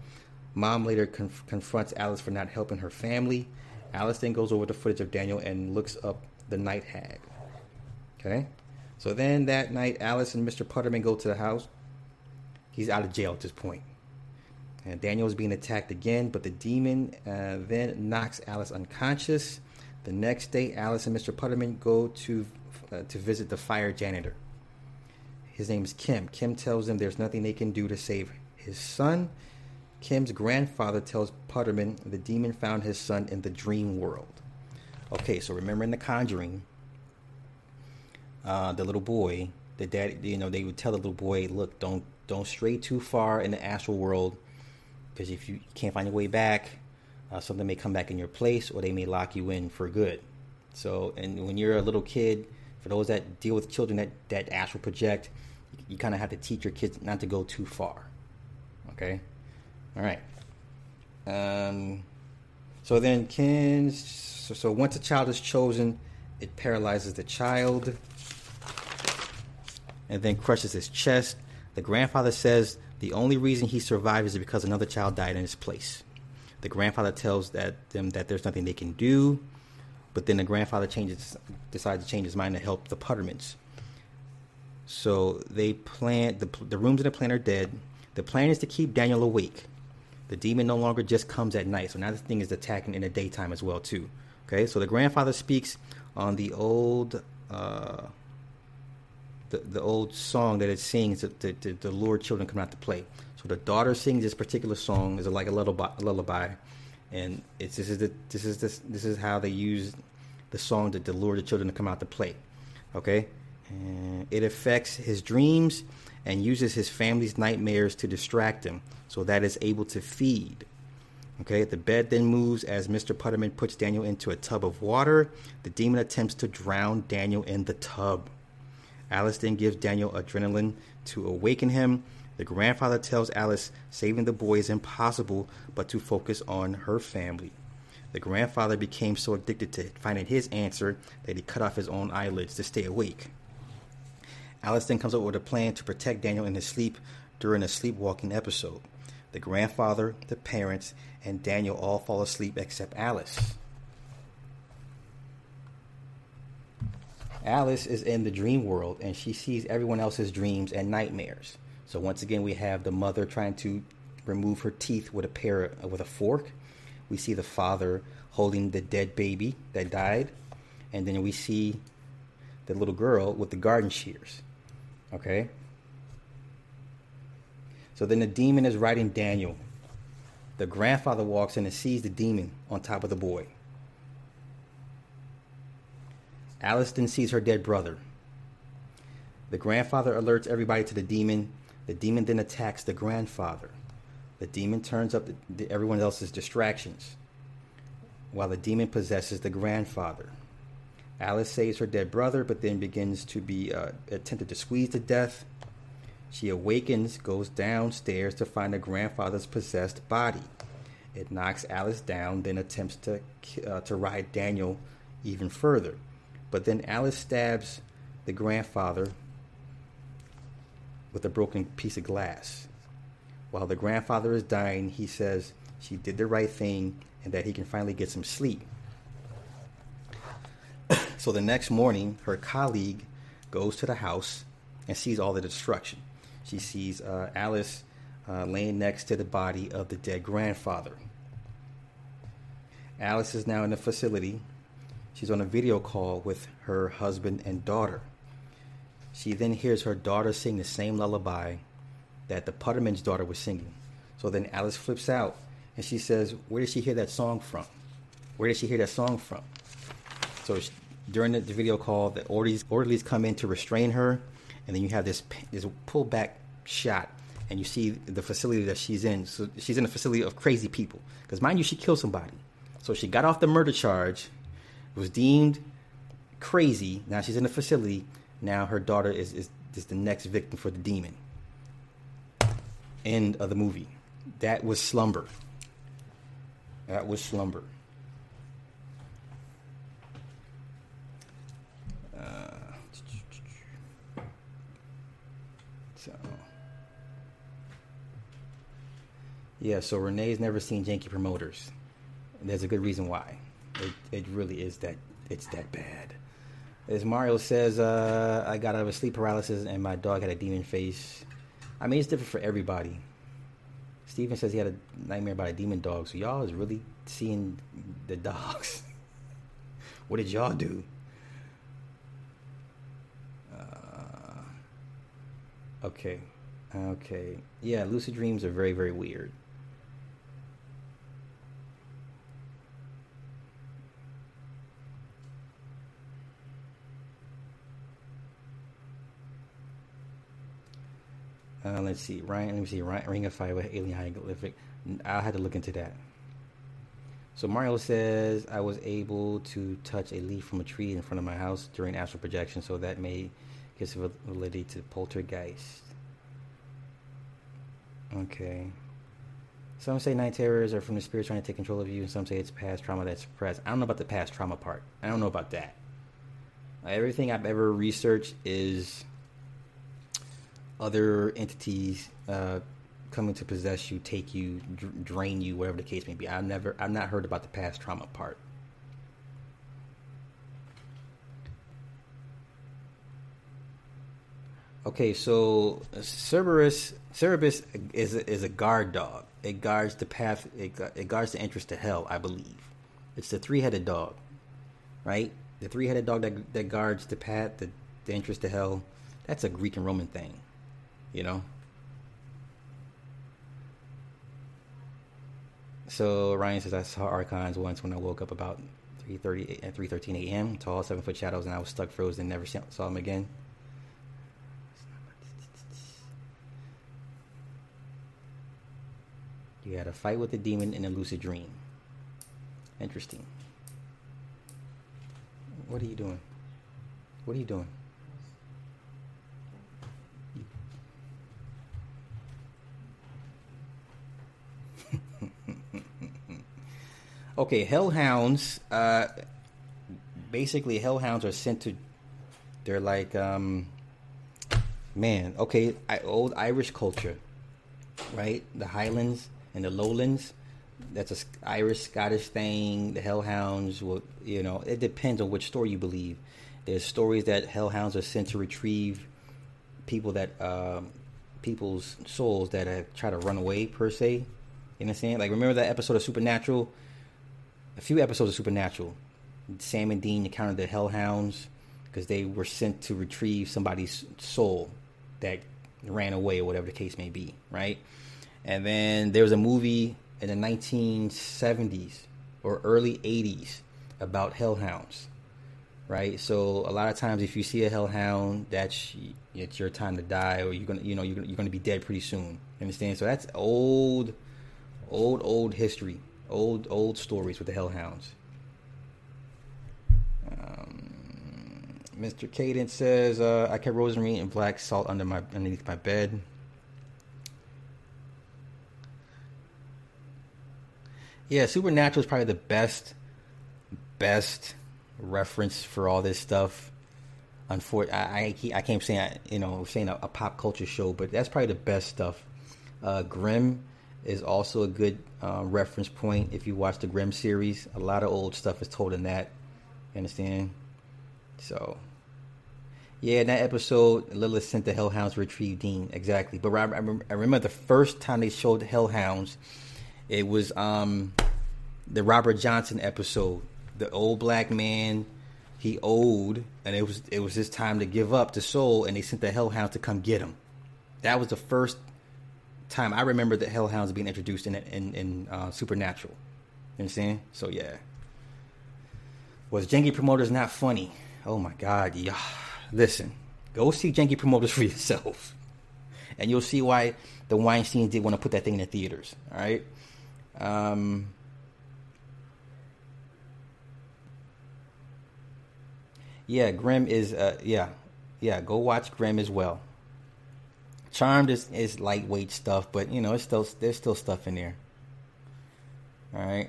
S1: Mom later conf- confronts Alice for not helping her family. Alice then goes over the footage of Daniel and looks up the night hag. Okay? So then that night, Alice and Mr. Putterman go to the house. He's out of jail at this point. And Daniel is being attacked again, but the demon uh, then knocks Alice unconscious. The next day, Alice and Mr. Putterman go to uh, to visit the fire janitor. His name is Kim. Kim tells them there's nothing they can do to save his son. Kim's grandfather tells Putterman the demon found his son in the dream world. Okay, so remember in The Conjuring, uh, the little boy, the dad, you know, they would tell the little boy, "Look, don't don't stray too far in the astral world, because if you can't find your way back, uh, something may come back in your place, or they may lock you in for good." So, and when you're a little kid, for those that deal with children that that astral project, you, kind of have to teach your kids not to go too far. Okay, all right. Um, so then, Ken. So, so once a child is chosen, it paralyzes the child and then crushes his chest. The grandfather says the only reason he survived is because another child died in his place. The grandfather tells that them that there's nothing they can do, but then the grandfather changes decides to change his mind to help the Puttermans. So they plan the the rooms in the plan are dead. The plan is to keep Daniel awake. The demon no longer just comes at night, so now this thing is attacking in the daytime as well too. Okay, so the grandfather speaks on the old. Uh, the, the old song that it sings to, to, to, to lure children come out to play. So the daughter sings this particular song is like a lullaby, a lullaby, and it's this is the, this is this this is how they use the song to, to lure the children to come out to play. Okay, and it affects his dreams and uses his family's nightmares to distract him, so that is able to feed. Okay, the bed then moves as Mr. Putterman puts Daniel into a tub of water. The demon attempts to drown Daniel in the tub. Alice then gives Daniel adrenaline to awaken him. The grandfather tells Alice saving the boy is impossible, but to focus on her family. The grandfather became so addicted to finding his answer that he cut off his own eyelids to stay awake. Alice then comes up with a plan to protect Daniel in his sleep during a sleepwalking episode. The grandfather, the parents, and Daniel all fall asleep except Alice. Alice is in the dream world and she sees everyone else's dreams and nightmares. So once again, we have the mother trying to remove her teeth with a pair with a fork. We see the father holding the dead baby that died, and then we see the little girl with the garden shears. Okay. So then the demon is riding Daniel. The grandfather walks in and sees the demon on top of the boy. Then sees her dead brother. The grandfather alerts everybody to the demon. The demon then attacks the grandfather. The demon turns up the, the, everyone else's distractions, while the demon possesses the grandfather. Alice saves her dead brother, but then begins to be uh, attempted to squeeze to death. She awakens, goes downstairs to find the grandfather's possessed body. It knocks Alice down, then attempts to uh, to ride Daniel even further. But then Alice stabs the grandfather with a broken piece of glass. While the grandfather is dying, he says she did the right thing and that he can finally get some sleep. [coughs] so the next morning, her colleague goes to the house and sees all the destruction. She sees uh, Alice uh, laying next to the body of the dead grandfather. Alice is now in the facility She's on a video call with her husband and daughter. She then hears her daughter sing the same lullaby that the Putterman's daughter was singing. So then Alice flips out and she says, Where did she hear that song from? Where did she hear that song from? So she, during the, the, video call, the orderlies, orderlies come in to restrain her, and then you have this, this pull back shot, and you see the facility that she's in. So she's in a facility of crazy people. Because mind you, she killed somebody. So she got off the murder charge was deemed crazy. Now she's in a facility. Now her daughter is, is, is the next victim for the demon. End of the movie. That was slumber. That was slumber. Uh, so, yeah, so Renee's never seen Janky Promoters. There's a good reason why. It, it really is that it's that bad. As Mario says, uh, I got out of a sleep paralysis and my dog had a demon face. I mean, it's different for everybody. Steven says he had a nightmare about a demon dog. So y'all is really seeing the dogs. [laughs] what did y'all do? Uh, okay. Okay. Yeah, lucid dreams are very, very weird. Uh, let's see, Ryan. Let me see, Ryan, Ring of Fire with alien hieroglyphic. I'll have to look into that. So Mario says I was able to touch a leaf from a tree in front of my house during astral projection, so that may give validity to poltergeist. Okay. Some say night terrors are from the spirit trying to take control of you, and some say it's past trauma that's suppressed. I don't know about the past trauma part. I don't know about that. Everything I've ever researched is other entities uh, coming to possess you, take you, dr- drain you, whatever the case may be. I've never, I've not heard about the past trauma part. Okay, so Cerberus, Cerberus is a, is a guard dog. It guards the path. It, it guards the entrance to hell, I believe. It's the three-headed dog, right? The three-headed dog that that guards the path, the, the entrance to hell. That's a Greek and Roman thing you know. So Ryan says I saw archons once when I woke up about 3:30 at 3:13 a.m. Tall, seven foot shadows, and I was stuck frozen never saw them again. You had a fight with a demon in a lucid dream. Interesting. What are you doing? What are you doing? Okay, hellhounds. Uh, basically, hellhounds are sent to. They're like, um, man. Okay, I, old Irish culture, right? The Highlands and the Lowlands. That's a Irish Scottish thing. The hellhounds will, you know, it depends on which story you believe. There's stories that hellhounds are sent to retrieve people that, uh, people's souls that have tried to run away per se. You know what I'm saying? Like remember that episode of Supernatural a few episodes of Supernatural. Sam and Dean encountered the Hellhounds because they were sent to retrieve somebody's soul that ran away or whatever the case may be, right? And then there was a movie in the 1970s or early 80s about hellhounds, right? So a lot of times, if you see a hellhound, that's it's your time to die, or you're gonna, you know, you're gonna, you're gonna be dead pretty soon. Understand? So that's old, old, old history old old stories with the Hellhounds. Um, Mr. Cadence says, uh, "I kept rosemary and black salt under my underneath my bed." Yeah, Supernatural is probably the best, best reference for all this stuff. Unfortunately, I, I, I can't say you know saying a, a, pop culture show, but that's probably the best stuff. Uh, Grimm is also a good uh, reference point if you watch the Grimm series. A lot of old stuff is told in that. You understand? So, yeah, in that episode, Lilith sent the Hellhounds to retrieve Dean. Exactly. But I, I, remember the first time they showed the Hellhounds, it was um, the Robert Johnson episode. The old black man, he owed, and it was it was his time to give up the soul, and they sent the Hellhounds to come get him. That was the first time I remember the Hellhounds being introduced in in, in uh, Supernatural. You understand? So yeah. Was Janky Promoters not funny? Oh my god, yeah. Listen, go see Janky Promoters for [laughs] yourself, and you'll see why the Weinstein did want to put that thing in the theaters. All right. Um, yeah, Grimm is uh, yeah, yeah. Go watch Grimm as well. Charmed is, is lightweight stuff, but you know, it's still there's still stuff in there. All right.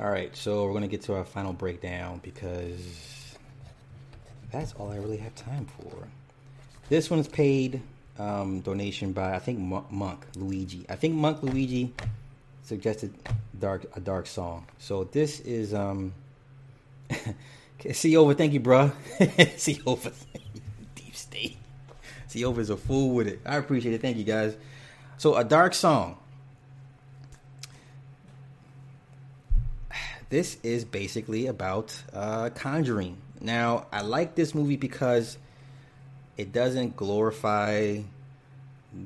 S1: All right, so we're gonna get to our final breakdown because that's all I really have time for. This one's paid um, donation by I think Monk Luigi. I think Monk Luigi suggested dark a dark song. So this is um [laughs] see over. Thank you, bro. see [laughs] over. [laughs] Deep state. See over is a fool with it. I appreciate it. Thank you, guys. So a dark song. This is basically about uh, conjuring. Now, I like this movie because it doesn't glorify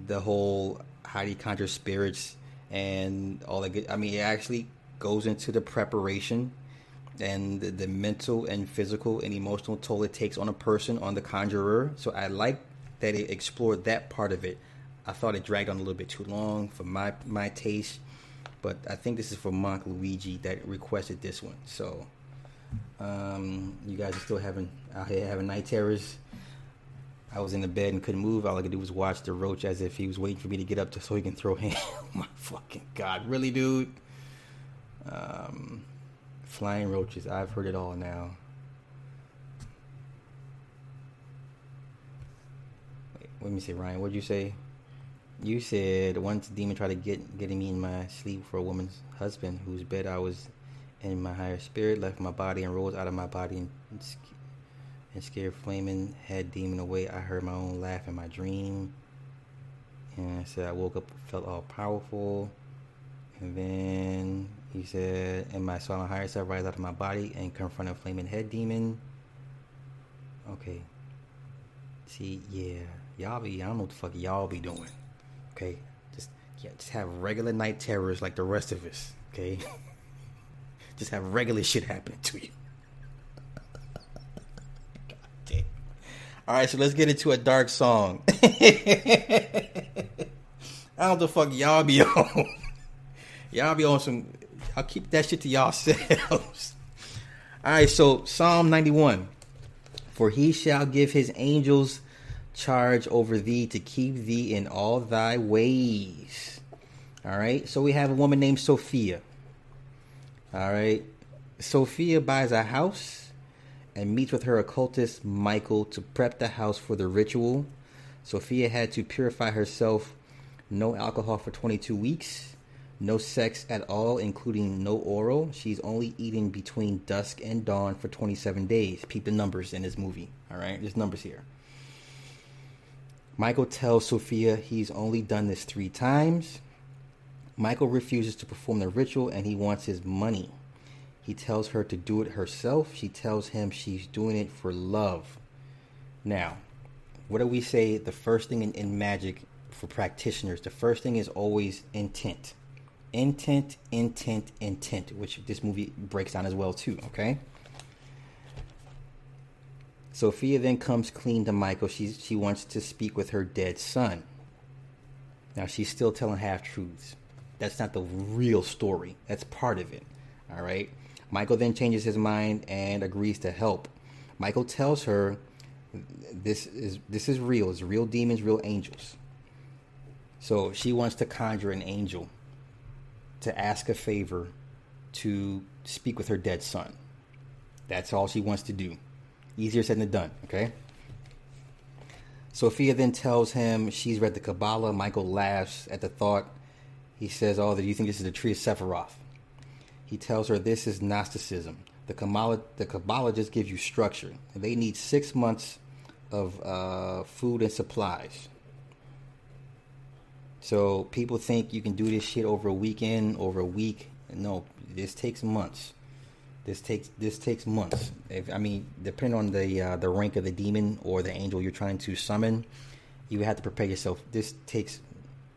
S1: the whole how do you conjure spirits and all that good. I mean, it actually goes into the preparation and the, the, mental and physical and emotional toll it takes on a person, on the conjurer. So I like that it explored that part of it. I thought it dragged on a little bit too long for my my taste, but I think this is for Monk Luigi that requested this one. So um, you guys are still having out here having night terrors. I was in the bed and couldn't move. All I could do was watch the roach as if he was waiting for me to get up to, so he can throw [laughs] him. oh my fucking god, really, dude? Um, flying roaches. I've heard it all now. Wait, let me see, Ryan. What'd you say? You said once a demon tried to get getting me in my sleep for a woman's husband whose bed I was in my higher spirit left my body and rose out of my body and and scared flaming head demon away. I heard my own laugh in my dream. And I said I woke up, felt all powerful. And then he said, and my saw my higher self rise out of my body and confront a flaming head demon. Okay. See, yeah, y'all be, I don't know what the fuck y'all be doing. Okay, just yeah, just have regular night terrors like the rest of us. Okay, [laughs] just have regular shit happen to you. God [laughs] damn. All right, so let's get into a dark song. [laughs] I don't the fuck y'all be on. y'all be on some. I'll keep that shit to y'all yourselves. All right, so Psalm 91. For he shall give his angels charge over thee to keep thee in all thy ways. All right, so we have a woman named Sophia. All right, Sophia buys a house and meets with her occultist Michael to prep the house for the ritual. Sophia had to purify herself, no alcohol for 22 weeks, no sex at all, including no oral. She's only eating between dusk and dawn for 27 days. Peep the numbers in this movie, all right? There's numbers here. Michael tells Sophia he's only done this three times. Michael refuses to perform the ritual and he wants his money. He tells her to do it herself. She tells him she's doing it for love. Now, what do we say the first thing in, in magic for practitioners? The first thing is always intent. Intent, intent, intent, which this movie breaks down as well too, okay? Sophia then comes clean to Michael. She she wants to speak with her dead son. Now she's still telling half truths. That's not the real story. That's part of it. All right. Michael then changes his mind and agrees to help. Michael tells her this is this is real. It's real demons, real angels. So she wants to conjure an angel to ask a favor to speak with her dead son. That's all she wants to do. Easier said than done, okay? Sophia then tells him she's read the Kabbalah. Michael laughs at the thought. He says, Oh, do you think this is the tree of Sephiroth? He tells her this is Gnosticism. The Kabbalah, the Kabbalah just gives you structure. They need six months of uh, food and supplies. So people think you can do this shit over a weekend, over a week. No, this takes months. This takes this takes months. If, I mean, depending on the uh, the rank of the demon or the angel you're trying to summon, you have to prepare yourself. This takes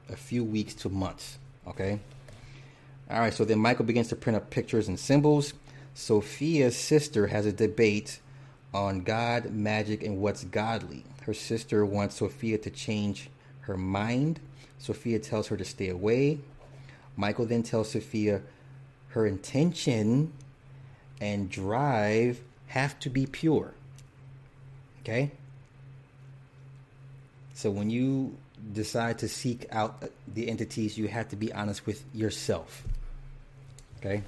S1: a few weeks to months. Okay. All right, so then Michael begins to print up pictures and symbols. Sophia's sister has a debate on God, magic, and what's godly. Her sister wants Sophia to change her mind. Sophia tells her to stay away. Michael then tells Sophia her intention and drive have to be pure. Okay? So when you decide to seek out the entities, you have to be honest with yourself. Okay?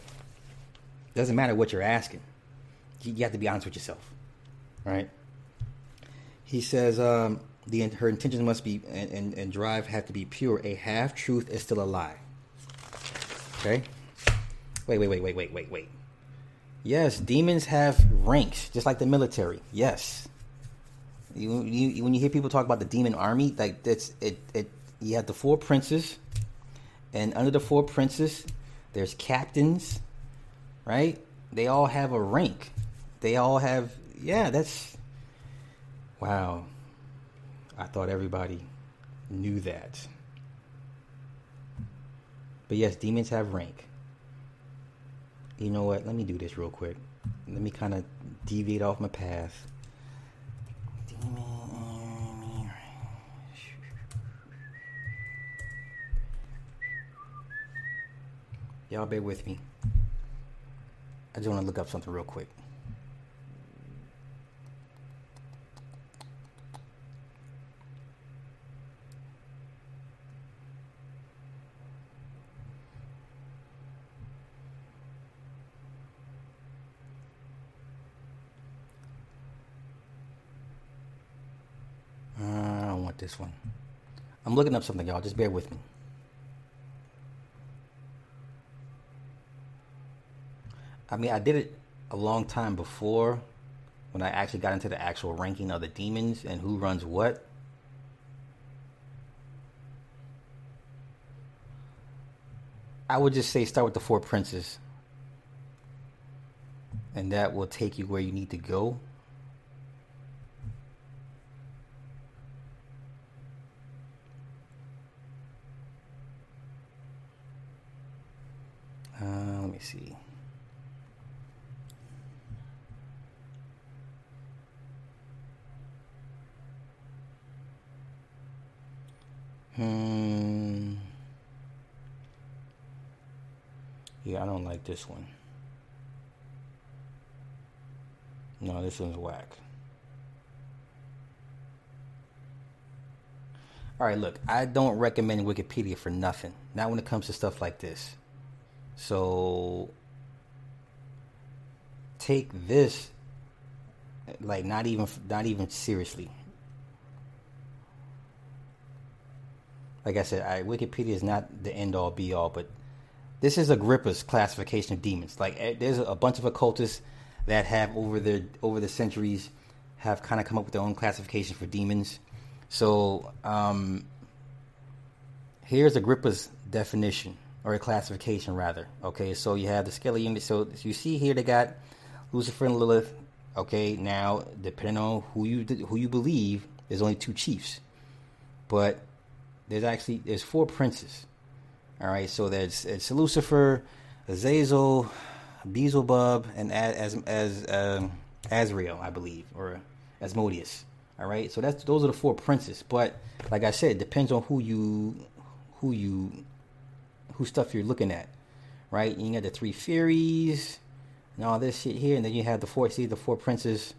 S1: Doesn't matter what you're asking. You, have to be honest with yourself, right? He says um, the her intentions must be and, and, and drive have to be pure. A half truth is still a lie. Okay. Wait, wait, wait, wait, wait, wait, wait. Yes, demons have ranks, just like the military. Yes. You, you, when you hear people talk about the demon army, like that's it. It you have the four princes, and under the four princes, there's captains, right? They all have a rank. They all have yeah. That's wow. I thought everybody knew that. But yes, demons have rank you know what? Let me do this real quick. Let me kind of deviate off my path. Y'all bear with me. I just want to look up something real quick. This one. I'm looking up something, y'all. Just bear with me. I mean, I did it a long time before when I actually got into the actual ranking of the demons and who runs what. I would just say start with the four princes. And that will take you where you need to go. Uh, let me see. Hmm. Yeah, I don't like this one. No, this one's whack. All right, look, I don't recommend Wikipedia for nothing. Not when it comes to stuff like this. So take this like not even not even seriously. Like I said, I, Wikipedia is not the end all be all, but this is Agrippa's classification of demons. Like eh, there's a bunch of occultists that have over the over the centuries have kind of come up with their own classification for demons. So um, here's Agrippa's definition or a classification rather. Okay, so you have the scalar unit. So you see here they got Lucifer and Lilith. Okay, now depending on who you who you believe, there's only two chiefs, but there's actually there's four princes. All right, so there's it's Lucifer, Azazel, Beelzebub, and as as um, Azrael, I believe, or Asmodeus. All right, so that's those are the four princes. But like I said, it depends on who you who you whose stuff you're looking at, right? You got the three Furies and all this shit here, and then you have the four, see the four princes.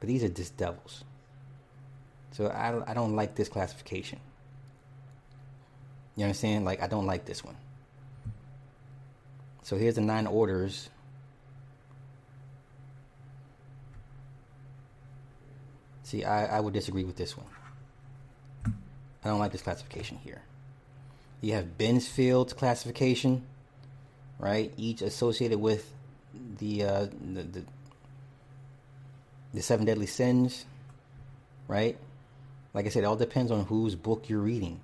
S1: But these are just devils. So I, I don't like this classification. You understand? Like, I don't like this one. So here's the nine orders. See, I, I would disagree with this one. I don't like this classification here. You have Binsfeld's classification, right? Each associated with the, uh, the, the the seven deadly sins, right? Like I said, it all depends on whose book you're reading.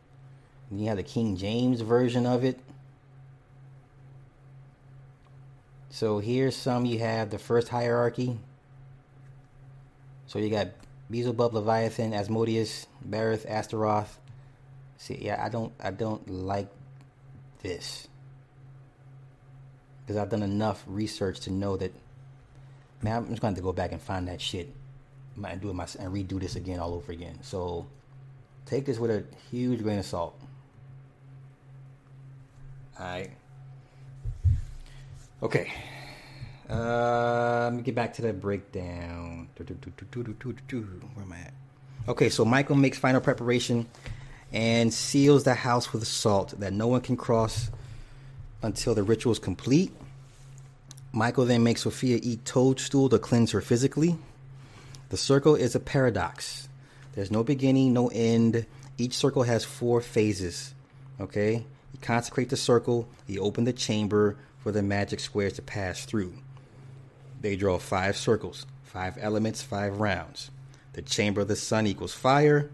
S1: And you have the King James version of it. So here's some you have the first hierarchy. So you got Beelzebub, Leviathan, Asmodeus, Berith, Astaroth, See, yeah, I don't, I don't like this because I've done enough research to know that. Man, I'm just going to go back and find that shit and do it my and redo this again all over again. So take this with a huge grain of salt. All right. Okay. Uh, let me get back to that breakdown. Where am I at? Okay, so Michael makes final preparation and seals the house with salt that no one can cross until the ritual is complete. Michael then makes Sophia eat toadstool to cleanse her physically. The circle is a paradox. There's no beginning, no end. Each circle has four phases. Okay? You consecrate the circle, you open the chamber for the magic squares to pass through. They draw five circles, five elements, five rounds. The chamber of the sun equals fire.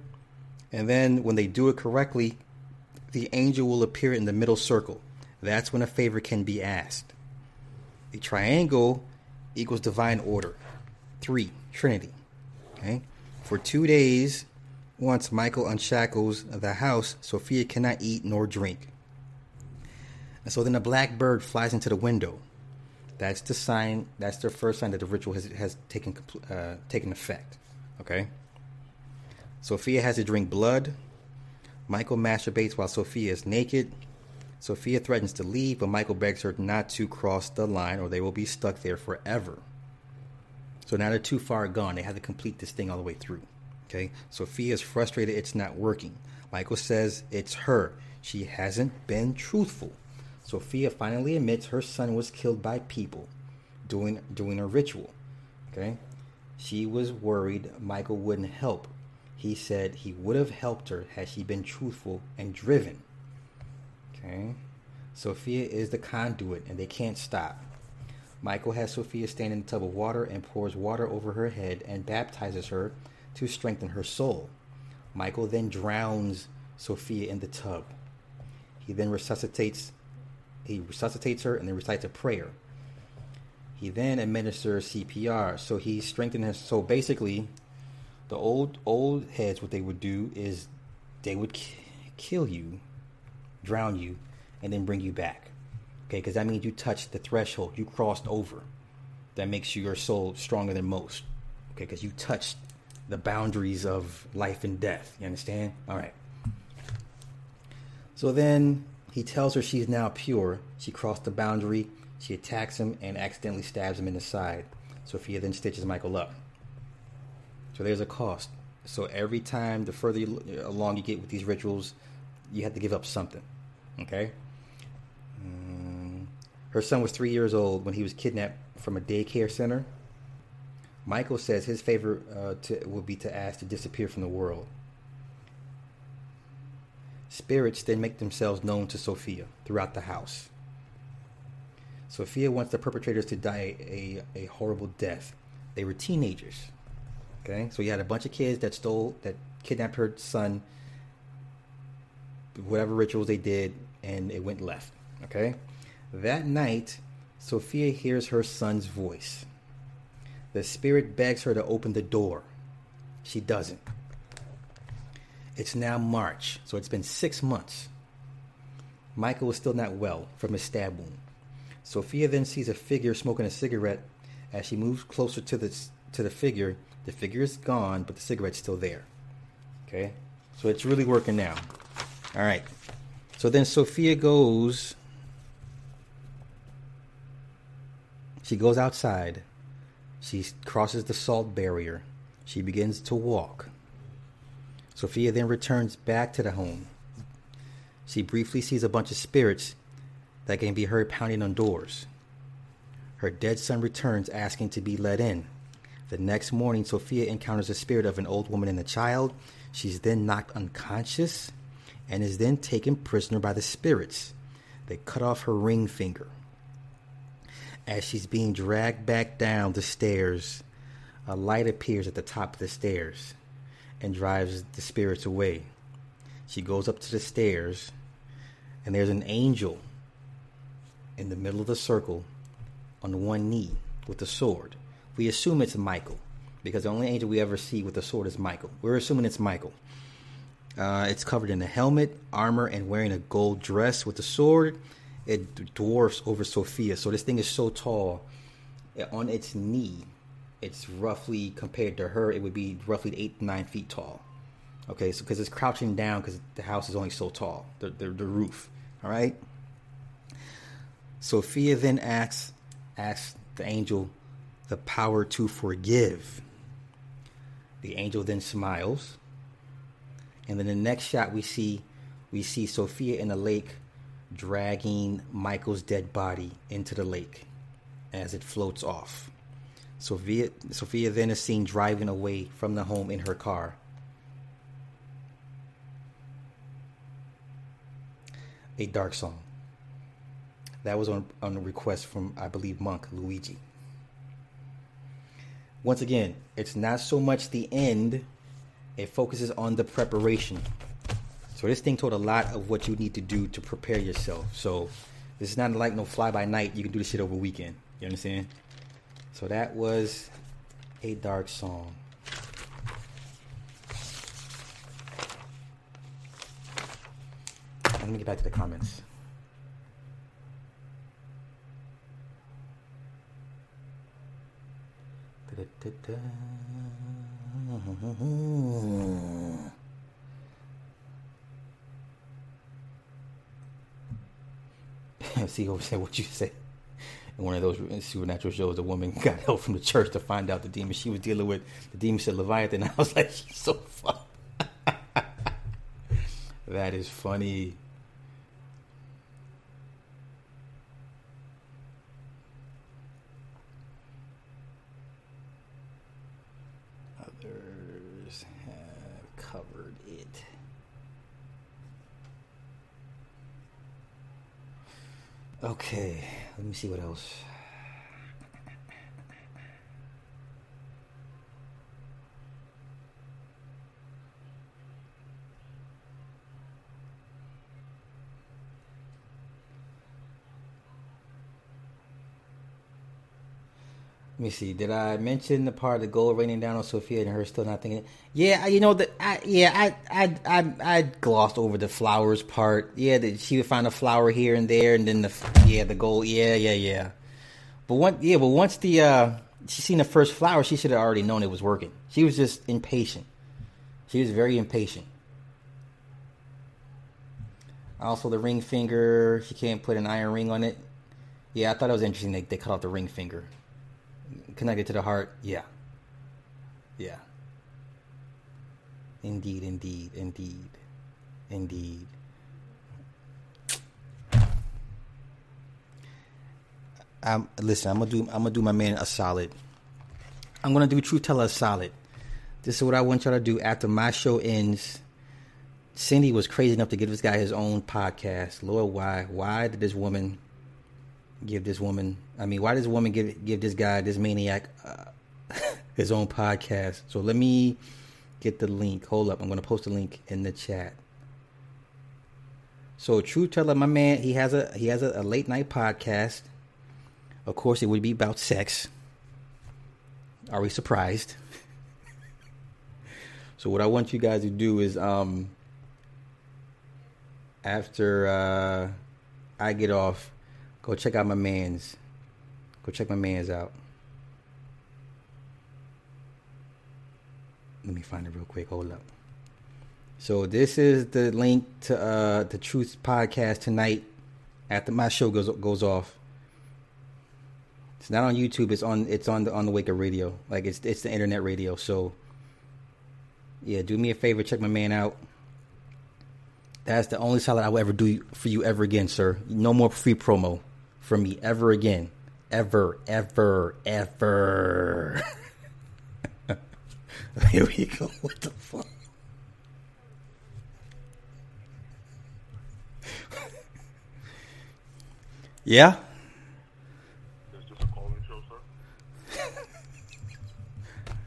S1: And then when they do it correctly, the angel will appear in the middle circle. That's when a favor can be asked. The triangle equals divine order. Three, Trinity. Okay? For two days, once Michael unshackles the house, Sophia cannot eat nor drink. And so then a black bird flies into the window. That's the sign. That's the first sign that the ritual has has taken uh, taken effect. Okay. Sophia has to drink blood. Michael masturbates while Sophia is naked. Sophia threatens to leave, but Michael begs her not to cross the line or they will be stuck there forever. So now they're too far gone. They have to complete this thing all the way through. Okay. Sophia is frustrated it's not working. Michael says it's her. She hasn't been truthful. Sophia finally admits her son was killed by people doing doing a ritual. Okay? She was worried Michael wouldn't help. He said he would have helped her had she been truthful and driven. Okay? Sophia is the conduit and they can't stop. Michael has Sophia stand in a tub of water and pours water over her head and baptizes her to strengthen her soul. Michael then drowns Sophia in the tub. He then resuscitates he resuscitates her and then recites a prayer. He then administers CPR. So he strengthens. So basically, the old old heads, what they would do is they would k- kill you, drown you, and then bring you back. Okay, because that means you touched the threshold, you crossed over. That makes you your soul stronger than most. Okay, because you touched the boundaries of life and death. You understand? All right. So then he tells her she's now pure. She crossed the boundary. She attacks him and accidentally stabs him in the side. Sophia then stitches Michael up. So there's a cost. So every time, the further you, along you get with these rituals, you have to give up something. Okay? Um, her son was three years old when he was kidnapped from a daycare center. Michael says his favorite uh, to, will be to ask to disappear from the world. Spirits then make themselves known to Sophia throughout the house. Sophia wants the perpetrators to die a, a horrible death. They were teenagers. Okay, so you had a bunch of kids that stole, that kidnapped her son, whatever rituals they did, and it went left. Okay, that night, Sophia hears her son's voice. The spirit begs her to open the door. She doesn't. It's now March, so it's been six months. Michael is still not well from his stab wound. Sophia then sees a figure smoking a cigarette. As she moves closer to the to the figure, the figure is gone, but the cigarette's still there. Okay, so it's really working now. All right. So then Sophia goes. She goes outside. She crosses the salt barrier. She begins to walk. Sophia then returns back to the home. She briefly sees a bunch of spirits that can be heard pounding on doors. Her dead son returns asking to be let in. The next morning, Sophia encounters the spirit of an old woman and a child. She's then knocked unconscious and is then taken prisoner by the spirits. They cut off her ring finger. As she's being dragged back down the stairs, a light appears at the top of the stairs and drives the spirits away. She goes up to the stairs, and there's an angel in the middle of the circle on one knee with a sword. We assume it's Michael because the only angel we ever see with a sword is Michael. We're assuming it's Michael. Uh, it's covered in a helmet, armor, and wearing a gold dress with a sword. It dwarfs over Sophia. So this thing is so tall. On its knee, it's roughly compared to her, it would be roughly eight to nine feet tall. Okay, so because it's crouching down because the house is only so tall, the, the, the roof. All right. Sophia then asks asks the angel the power to forgive. The angel then smiles, and then the next shot we see we see Sophia in the lake dragging Michael's dead body into the lake as it floats off. Sophia, Sophia then is seen driving away from the home in her car. A dark song. That was on, on a request from, I believe, Monk Luigi. Once again, it's not so much the end, it focuses on the preparation. So this thing told a lot of what you need to do to prepare yourself. So this is not like no fly by night. You can do this shit over weekend. You understand? So that was a dark song. Let me get back to the comments. [laughs] See, over there, what you say? In one of those supernatural shows, a woman [laughs] got help from the church to find out the demon she was dealing with. The demon said Leviathan. [laughs] I was like, she's so fun. that is funny. Others have covered it. Okay, let me see what else. Let me see. Did I mention the part of the gold raining down on Sophia and her still not thinking? Yeah, you know that. Yeah, I, I, I, I glossed over the flowers part. Yeah, that she would find a flower here and there, and then the yeah, the gold. Yeah, yeah, yeah. But one, yeah, but once the uh, she seen the first flower, she should have already known it was working. She was just impatient. She was very impatient. Also, the ring finger. She can't put an iron ring on it. Yeah, I thought it was interesting. They they cut off the ring finger connected to the heart. Yeah. Yeah. Indeed, indeed, indeed, indeed. I'm, listen, I'm gonna do. I'm gonna do my man a solid. I'm gonna do Truth Teller a solid. This is what I want y'all to do after my show ends. Cindy was crazy enough to give this guy his own podcast. Lord, why? Why did this woman give this woman. I mean, why does a woman give give this guy, this maniac, uh, [laughs] his own podcast? So let me get the link. Hold up, I'm gonna post a link in the chat. So Truth Teller, my man, he has a he has a, a late night podcast. Of course, it would be about sex. Are we surprised? [laughs] so what I want you guys to do is um after uh I get off Go check out my man's. Go check my man's out. Let me find it real quick. Hold up. So this is the link to uh the Truth podcast tonight after my show goes goes off. It's not on YouTube. It's on it's on the on the Wake Up Radio. Like it's it's the internet radio. So yeah, do me a favor, check my man out. That's the only solid I will ever do for you ever again, sir. No more free promo from me ever again. Ever, ever, ever. [laughs] Here we go. [laughs] What the fuck? yeah?
S2: Is this a calling show.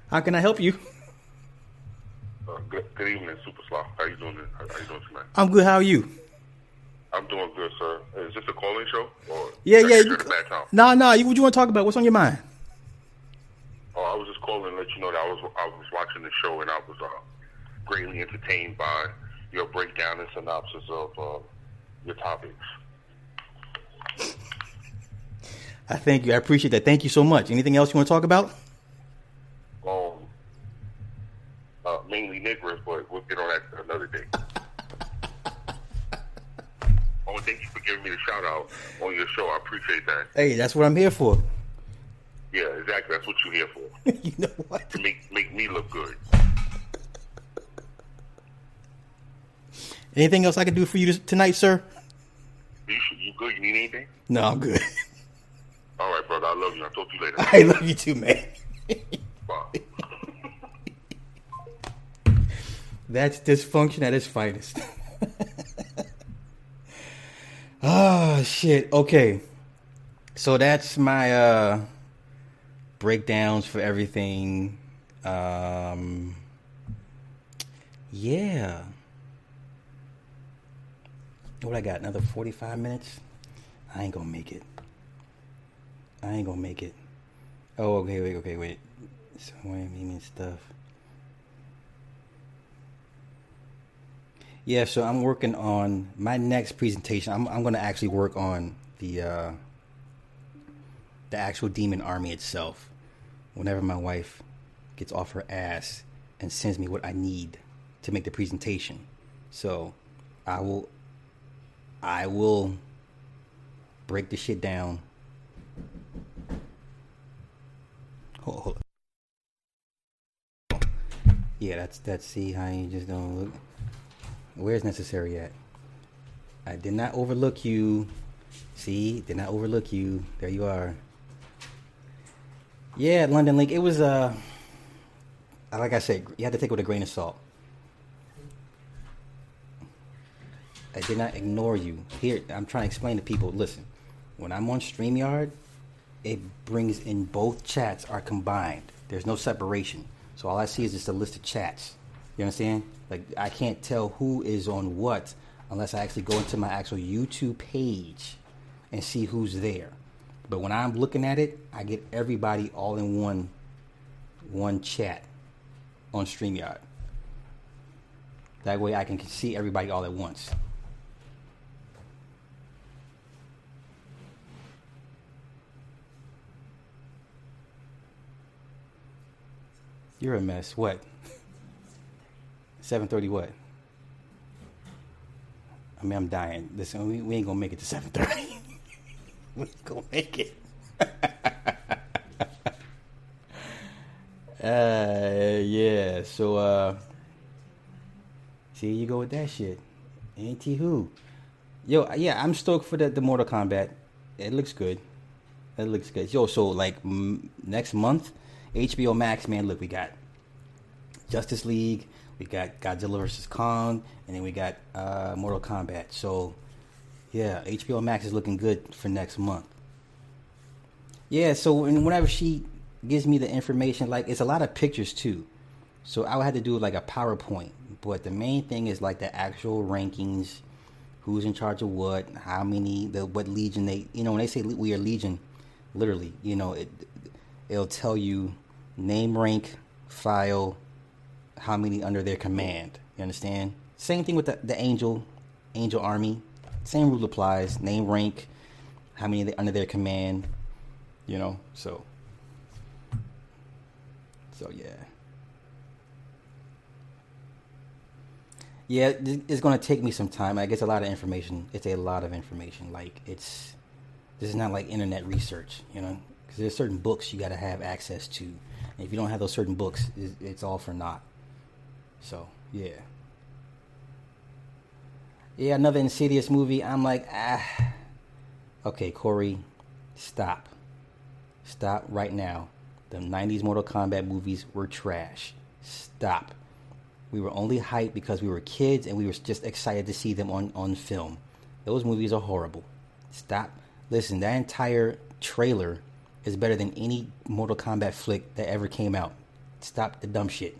S1: How can I help you?
S2: Uh, good, good evening, Super Slaw. How you doing? How, how you doing tonight?
S1: I'm good. How are you?
S2: I'm doing good, sir. Is this a calling show? Or
S1: Yeah, yeah. You,
S2: a bad time?
S1: nah, nah. You, what you want to talk about? What's on your mind?
S2: Oh, I was just calling to let you know that I was I was watching the show and I was uh, greatly entertained by your breakdown and synopsis of uh, your topics.
S1: I thank you. I appreciate that. Thank you so much. Anything else you want to talk about?
S2: Um, uh, mainly niggers, but we'll get on that another day. Giving me the shout out on your show. I appreciate that.
S1: Hey, that's what I'm here for.
S2: Yeah, exactly. That's what you're here for. [laughs]
S1: you know what?
S2: To make make me look good.
S1: Anything else I can do for you tonight, sir?
S2: You You need anything?
S1: No, I'm good. [laughs]
S2: All right, brother. I love you. I'll talk to you later.
S1: I love you too, man. [laughs]
S2: Bye.
S1: That's dysfunction at its finest. Oh shit. Okay. So that's my uh breakdowns for everything. Um yeah. What I got? Another 45 minutes? I ain't gonna make it. I ain't gonna make it. Oh, okay, wait, okay, wait. So, wait, mean stuff. Yeah, so I'm working on my next presentation. I'm I'm gonna actually work on the uh, the actual demon army itself. Whenever my wife gets off her ass and sends me what I need to make the presentation, so I will I will break the shit down. Hold, hold. Yeah, that's that's see how you just don't look. Where's necessary at? I did not overlook you. See, did not overlook you. There you are. Yeah, London Link. It was uh, like I said, you had to take it with a grain of salt. I did not ignore you. Here, I'm trying to explain to people. Listen, when I'm on Streamyard, it brings in both chats are combined. There's no separation. So all I see is just a list of chats. You understand? Like I can't tell who is on what unless I actually go into my actual YouTube page and see who's there. But when I'm looking at it, I get everybody all in one one chat on StreamYard. That way I can see everybody all at once. You're a mess. What? 7:30 what? I mean, I'm dying. Listen, we, we ain't gonna make it to 7:30. [laughs] we ain't gonna make it. [laughs] uh, yeah. So, uh, see, you go with that shit. Ain't who? Yo, yeah, I'm stoked for the the Mortal Kombat. It looks good. It looks good. Yo, so like m- next month, HBO Max, man. Look, we got Justice League we got Godzilla vs Kong, and then we got uh, Mortal Kombat. So, yeah, HBO Max is looking good for next month. Yeah, so whenever she gives me the information, like it's a lot of pictures too. So I would have to do like a PowerPoint, but the main thing is like the actual rankings, who's in charge of what, how many, the what legion they, you know, when they say we are legion, literally, you know, it it'll tell you name, rank, file, how many under their command. You understand? Same thing with the, the angel, angel army. Same rule applies. Name, rank, how many under their command. You know, so. So yeah. Yeah, it's to take me some time. I guess a lot of information. It's a lot of information. Like it's, this is not like internet research, you know, because there's certain books you got to have access to. And if you don't have those certain books, it's all for naught. So yeah, yeah, another Insidious movie. I'm like, ah, okay, Corey, stop, stop right now. The '90s Mortal Kombat movies were trash. Stop. We were only hyped because we were kids and we were just excited to see them on, on film. Those movies are horrible. Stop. Listen, that entire trailer is better than any Mortal Kombat flick that ever came out. Stop the dumb shit.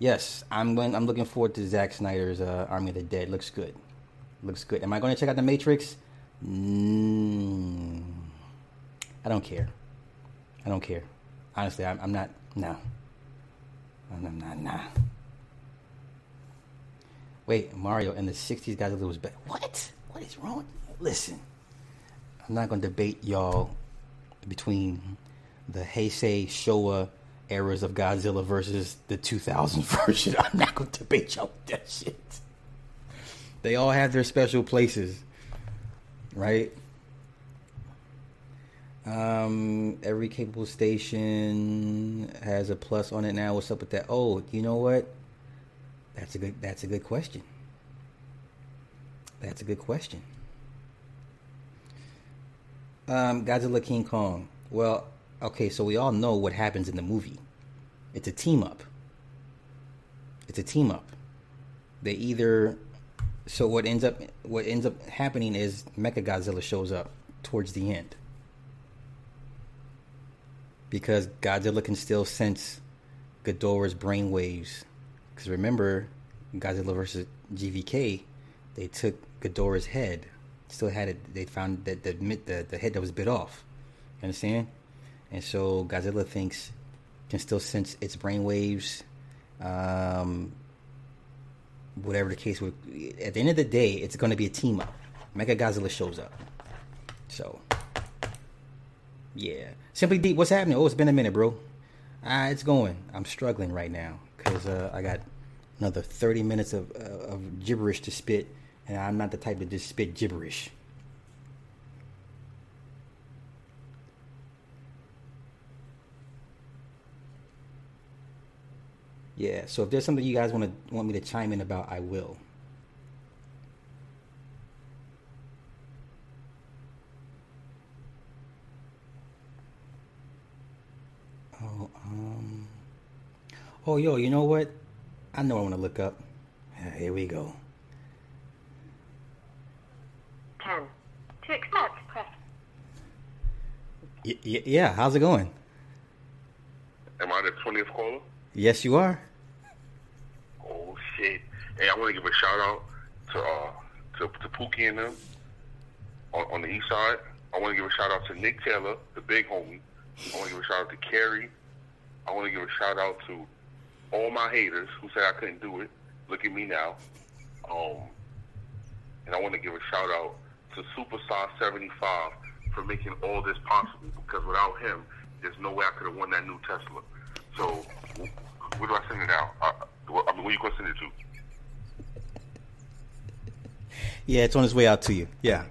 S1: Yes, I'm going. I'm looking forward to Zack Snyder's uh, Army of the Dead. Looks good. Looks good. Am I going to check out The Matrix? Mm, I don't care. I don't care. Honestly, I'm, I'm not. No. I'm not. Nah. Wait, Mario in the '60s, Godzilla was better. What? What is wrong? Listen, I'm not going to debate y'all between the Heisei Showa eras of Godzilla versus the 2000 [laughs] version. I'm not going to debate y'all with that shit. They all have their special places, right? Um, every capable station has a plus on it now. What's up with that? Oh, you know what? That's a good. That's a good question. That's a good question. Um, Godzilla King Kong. Well, okay, so we all know what happens in the movie. It's a team up. It's a team up. They either so what ends up what ends up happening is Mecha Godzilla shows up towards the end. Because Godzilla can still sense Ghidorah's brainwaves. Because remember, Godzilla versus GVK, they took Ghidorah's head, still had it. They found that the the, the head that was bit off. You understand? And so Godzilla thinks can still sense its brainwaves. Um, whatever the case. At the end of the day, it's going to be a team up. Mecha Godzilla shows up. So, yeah. Simply Deep, what's happening? Oh, it's been a minute, bro. Ah, it's going. I'm struggling right now because uh, I got another 30 minutes of, uh, of gibberish to spit, and I'm not the type to just spit gibberish. Yeah, so if there's something you guys want to want me to chime in about, I will. Oh, um. Oh, yo, you know what? I know I want to look up. Yeah, here we go.
S3: 10. To accept, press.
S1: Y- y- yeah, how's it going?
S2: Am I the twentieth caller?
S1: Yes, you are.
S2: Hey, I want to give a shout out to uh to to Pookie and them on, on the east side. I want to give a shout out to Nick Taylor, the big homie. I want to give a shout out to Carrie. I want to give a shout out to all my haters who said I couldn't do it. Look at me now. Um, and I want to give a shout out to Superstar 75 for making all this possible because without him, there's no way I could have won that new Tesla. So, wh- where do I send it now? Uh, wh- I mean, where you send it to?
S1: Yeah, it's on its way out to you. Yeah.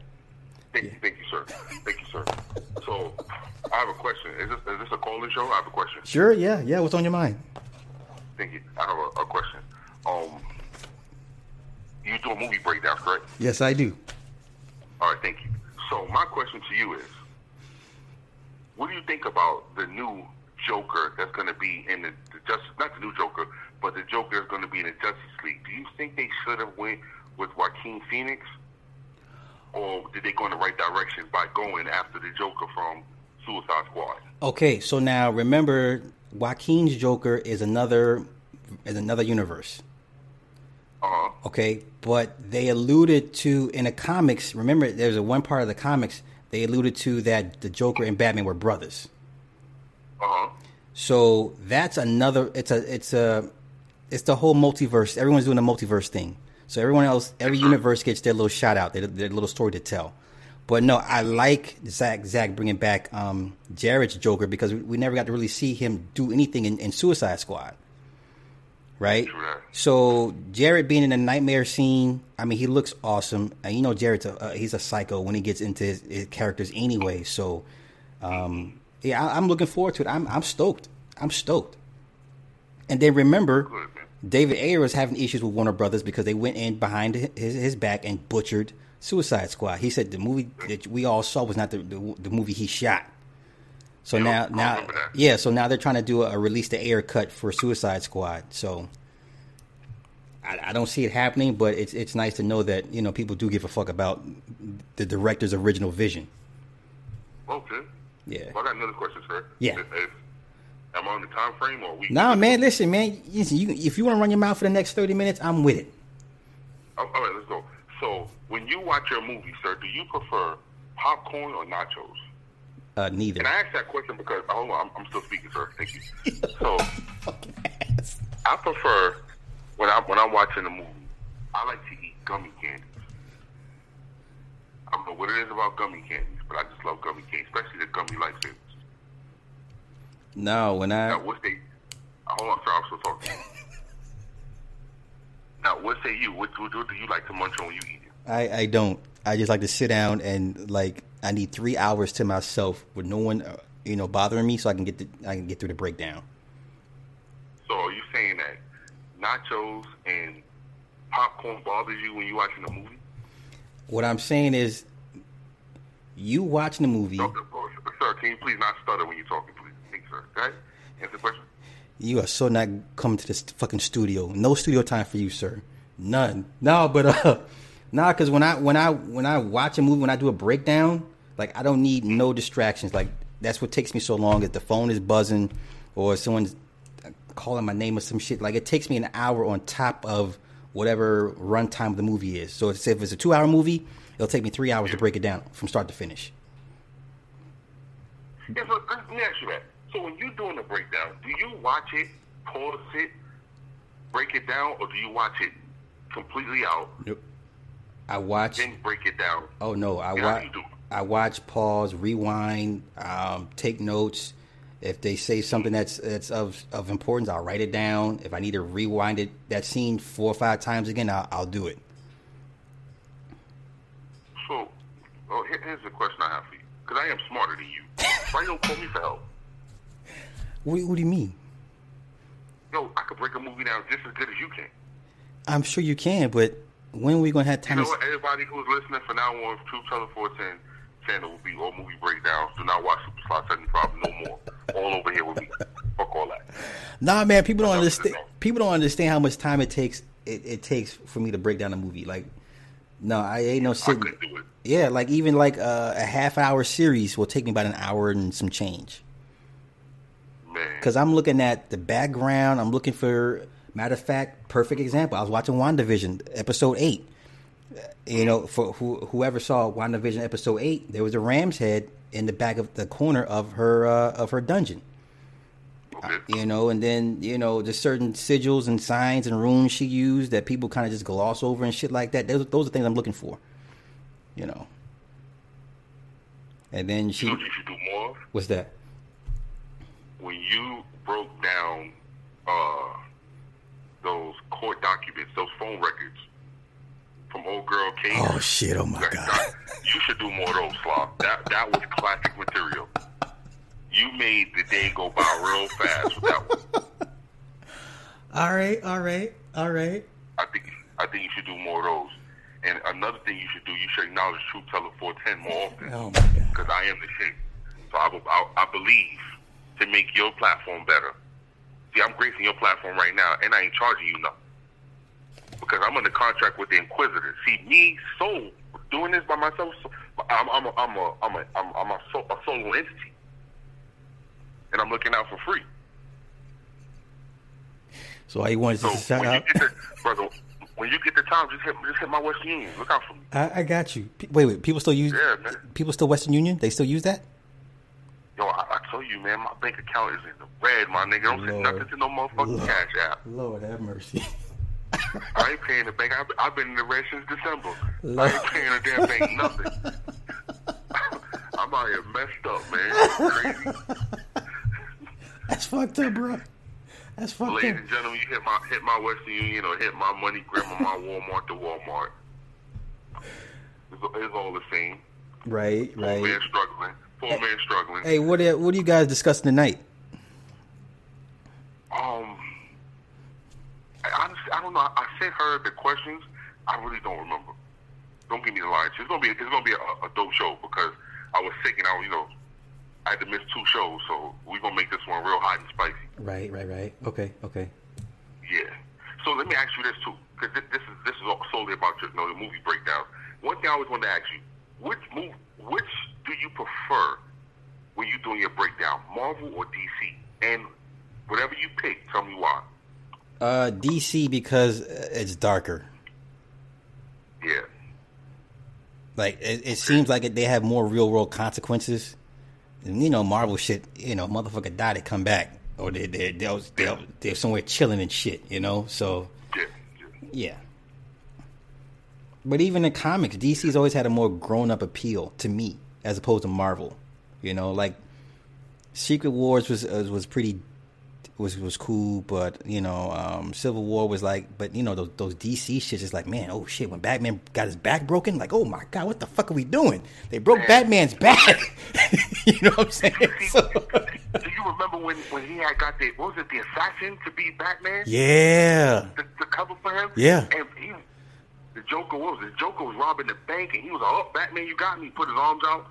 S2: Thank you, thank you, sir. Thank you, sir. So, I have a question. Is this, is this a call-in show? I have a question.
S1: Sure. Yeah. Yeah. What's on your mind?
S2: Thank you. I have a, a question. Um, you do a movie breakdown, correct?
S1: Yes, I do.
S2: All right, thank you. So my question to you is, what do you think about the new Joker that's going to be in the, the Justice, not the new Joker, but the Joker is going to be in the Justice League? Do you think they should have went with Joaquin Phoenix, or did they go in the right direction by going after the Joker from Suicide Squad?
S1: Okay, so now remember, Joaquin's Joker is another is another universe.
S2: Uh,
S1: Okay, but they alluded to in the comics. Remember, there's a one part of the comics they alluded to that the Joker and Batman were brothers.
S2: Uh-huh.
S1: So that's another. It's a. It's a. It's the whole multiverse. Everyone's doing the multiverse thing. So everyone else, every universe gets their little shout out, their, their little story to tell. But no, I like Zack. Zack bringing back um, Jared's Joker because we, never got to really see him do anything in, in Suicide Squad, right? So Jared being in the nightmare scene, I mean, he looks awesome. And you know, Jared's a, uh, he's a psycho when he gets into his, his characters anyway. So, um, yeah, I, I'm looking forward to it. I'm I'm stoked. I'm stoked. And then remember. David Ayer was having issues with Warner Brothers because they went in behind his, his back and butchered Suicide Squad. He said the movie that we all saw was not the the, the movie he shot. So now, now, yeah. So now they're trying to do a, a release the Ayer cut for Suicide Squad. So I, I don't see it happening, but it's it's nice to know that you know people do give a fuck about the director's original vision.
S2: Okay.
S1: Yeah.
S2: Well, I got another question, sir.
S1: Yeah.
S2: If, if, I on the time frame or we?
S1: Nah, man. Listen, man. Listen, you, if you want to run your mouth for the next thirty minutes, I'm with it.
S2: Oh, all right, let's go. So, when you watch your movie, sir, do you prefer popcorn or nachos?
S1: Uh, neither.
S2: And I ask that question because hold on, I'm, I'm still speaking, sir. Thank you. [laughs] So, I prefer when I when I'm watching a movie, I like to eat gummy candies. I don't know what it is about gummy candies, but I just love gummy candies, especially the gummy lifesavers.
S1: No, when I
S2: Now, what say? Hold on, sir. I'm still talking. [laughs] now, what say you? What, what, what do you like to munch on when you eat it?
S1: I, I don't. I just like to sit down and like I need three hours to myself with no one, uh, you know, bothering me, so I can get the I can get through the breakdown.
S2: So, are you saying that nachos and popcorn bothers you when you're watching a movie?
S1: What I'm saying is, You watching the movie.
S2: No, sir, can you please not stutter when you're talking, please? Thanks, sir. Answer the question.
S1: You are so not coming to this fucking studio. No studio time for you, sir. None. No, but uh, [laughs] nah, because when I when I when I watch a movie, when I do a breakdown, like I don't need no distractions. Like that's what takes me so long. If the phone is buzzing, or someone's calling my name or some shit, like it takes me an hour on top of whatever runtime the movie is. So if it's a two hour movie, it'll take me three hours to break it down from start to finish.
S2: Yeah, so let me ask you that. So when you're doing a breakdown, do you watch it, pause it, break it down, or do you watch it completely out,
S1: Nope. I watch.
S2: then break it down?
S1: Oh no, I watch.
S2: you do it?
S1: I watch, pause, rewind, um, take notes. If they say something that's that's of of importance, I'll write it down. If I need to rewind it, that scene four or five times again, I'll, I'll do it.
S2: So, oh, here's the question I have for you. Because I am smarter than you. [laughs] Why you don't call me for help?
S1: What, what do you mean?
S2: No, I could break a movie down just as good as you can.
S1: I'm sure you can, but when are we gonna have time?
S2: You know
S1: to,
S2: what? Everybody who's listening from now on, True Teller 410 channel will be all movie breakdowns. Do not watch Super Slot 75 no more. All over here with me. [laughs] Fuck all that.
S1: Nah, man, people don't understand. People don't understand how much time it takes. It, it takes for me to break down a movie. Like, no, I ain't no sitting.
S2: couldn't do it.
S1: Yeah, like even like uh, a half hour series will take me about an hour and some change. Because I'm looking at the background. I'm looking for, matter of fact, perfect example. I was watching WandaVision, episode 8. You know, for who, whoever saw WandaVision episode 8, there was a ram's head in the back of the corner of her uh, of her dungeon.
S2: Okay.
S1: You know, and then, you know, there's certain sigils and signs and runes she used that people kind of just gloss over and shit like that. Those, those are things I'm looking for. You know. And then
S2: You
S1: she,
S2: know what you should do more
S1: what's that?
S2: When you broke down uh, those court documents, those phone records from old girl Kate.
S1: Oh, shit. Oh, my
S2: That-
S1: God.
S2: that- you should do more of those, Slav. That that was classic material. You made the day go by real fast with that one.
S1: All right, all right, all right.
S2: I think I think you should do more of those. And another thing you should do, you should acknowledge True Teller 410 more often.
S1: Oh my god.
S2: Because I am the shit. So I, will- I, I believe to make your platform better. See, I'm gracing your platform right now, and I ain't charging you nothing. Because I'm under contract with the Inquisitor. See, me, so doing this by myself, so, I'm, I'm, a, I'm, a, I'm, a, I'm, I'm a, so, a solo entity. And I'm looking out for free.
S1: So all you want is
S2: So
S1: a shout
S2: when
S1: out?
S2: the, brother, when you get the time, just hit, just hit my Western Union. Look out for me.
S1: I, I got you. Pe- Wait, wait. People still use.
S2: Yeah, man.
S1: People still Western Union. They still use that.
S2: Yo, I, I tell you, man, my bank account is in the red, my nigga. Don't send nothing to no motherfucking
S1: Lord.
S2: cash app.
S1: Lord have mercy.
S2: I ain't paying the bank. I've, I've been in the red since December.
S1: Lord.
S2: I ain't paying the damn bank nothing. [laughs] I'm out here messed up, man. Crazy.
S1: That's fucked up, bro. That's fucked
S2: Ladies
S1: up.
S2: and gentlemen, you hit my hit my Western Union or hit my money grandma my Walmart to Walmart. It's, it's all the same.
S1: Right, right.
S2: man struggling. Poor man struggling.
S1: Hey, what are, what are you guys discussing tonight?
S2: Um, I honestly, I don't know. I sent her the questions. I really don't remember. Don't give me the line. It's gonna be it's gonna be a, a dope show because I was sick and I was, you know, I had to miss two shows, so we're gonna make this one real hot and spicy.
S1: Right, right, right. Okay, okay.
S2: Yeah. So let me ask you this too, because this, this is this is all solely about your, you know, the movie breakdown. One thing I always wanted to ask you: which move, which do you prefer when you're doing your breakdown, Marvel or DC? And whatever you pick, tell me why.
S1: Uh, DC because it's darker.
S2: Yeah.
S1: Like it, it seems like they have more real world consequences. And you know, Marvel shit. You know, motherfucker died they come back, or they they they're, they're, they're somewhere chilling and shit. You know, so
S2: Yeah. yeah.
S1: yeah. But even in comics, DC's always had a more grown up appeal to me as opposed to Marvel. You know, like Secret Wars was uh, was pretty was was cool, but you know, um, Civil War was like, but you know, those those DC shits is like, man, oh shit, when Batman got his back broken, like, oh my god, what the fuck are we doing? They broke Batman's back. [laughs] you know what I'm saying? So,
S2: Do you remember when, when he had got the what was it the assassin to be Batman?
S1: yeah,
S2: The, the cover for him.
S1: Yeah.
S2: And he, the Joker what was it? The Joker was robbing the bank, and he was like, "Oh, Batman, you got me!" He put his arms out,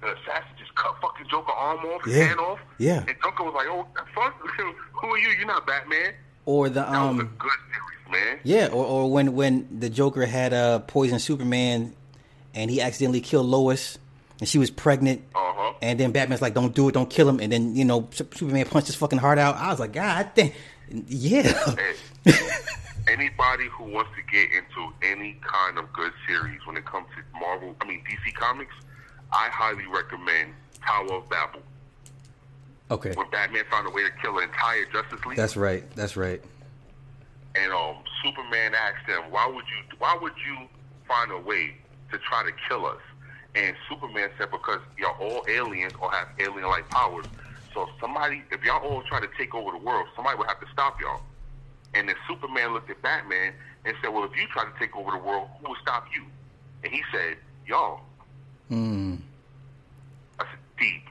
S2: the assassin just cut fucking Joker arm off, his
S1: Yeah.
S2: hand off.
S1: Yeah.
S2: And Joker was like, "Oh, fuck, [laughs] who are you? You're not Batman."
S1: Or the
S2: That was a
S1: um,
S2: good series, man.
S1: yeah, or, or when when the Joker had uh poisoned Superman, and he accidentally killed Lois, and she was pregnant.
S2: Uh huh.
S1: And then Batman's like, "Don't do it, don't kill him." And then you know, Superman punched his fucking heart out. I was like, "God damn, yeah."
S2: Hey, [laughs] anybody who wants to get into any kind of good series when it comes to Marvel, I mean DC Comics, I highly recommend Tower of Babel.
S1: Okay,
S2: When Batman found a way to kill an entire Justice League,
S1: that's right. That's right.
S2: and um, Superman asked him, "Why would you? Why would you find a way to try to kill us?" And Superman said, "Because y'all all aliens or have alien-like powers. So if somebody, if y'all all try to take over the world, somebody would have to stop y'all." And then Superman looked at Batman and said, "Well, if you try to take over the world, who will stop you?" And he said, "Y'all."
S1: Mm,
S2: said, "Deep."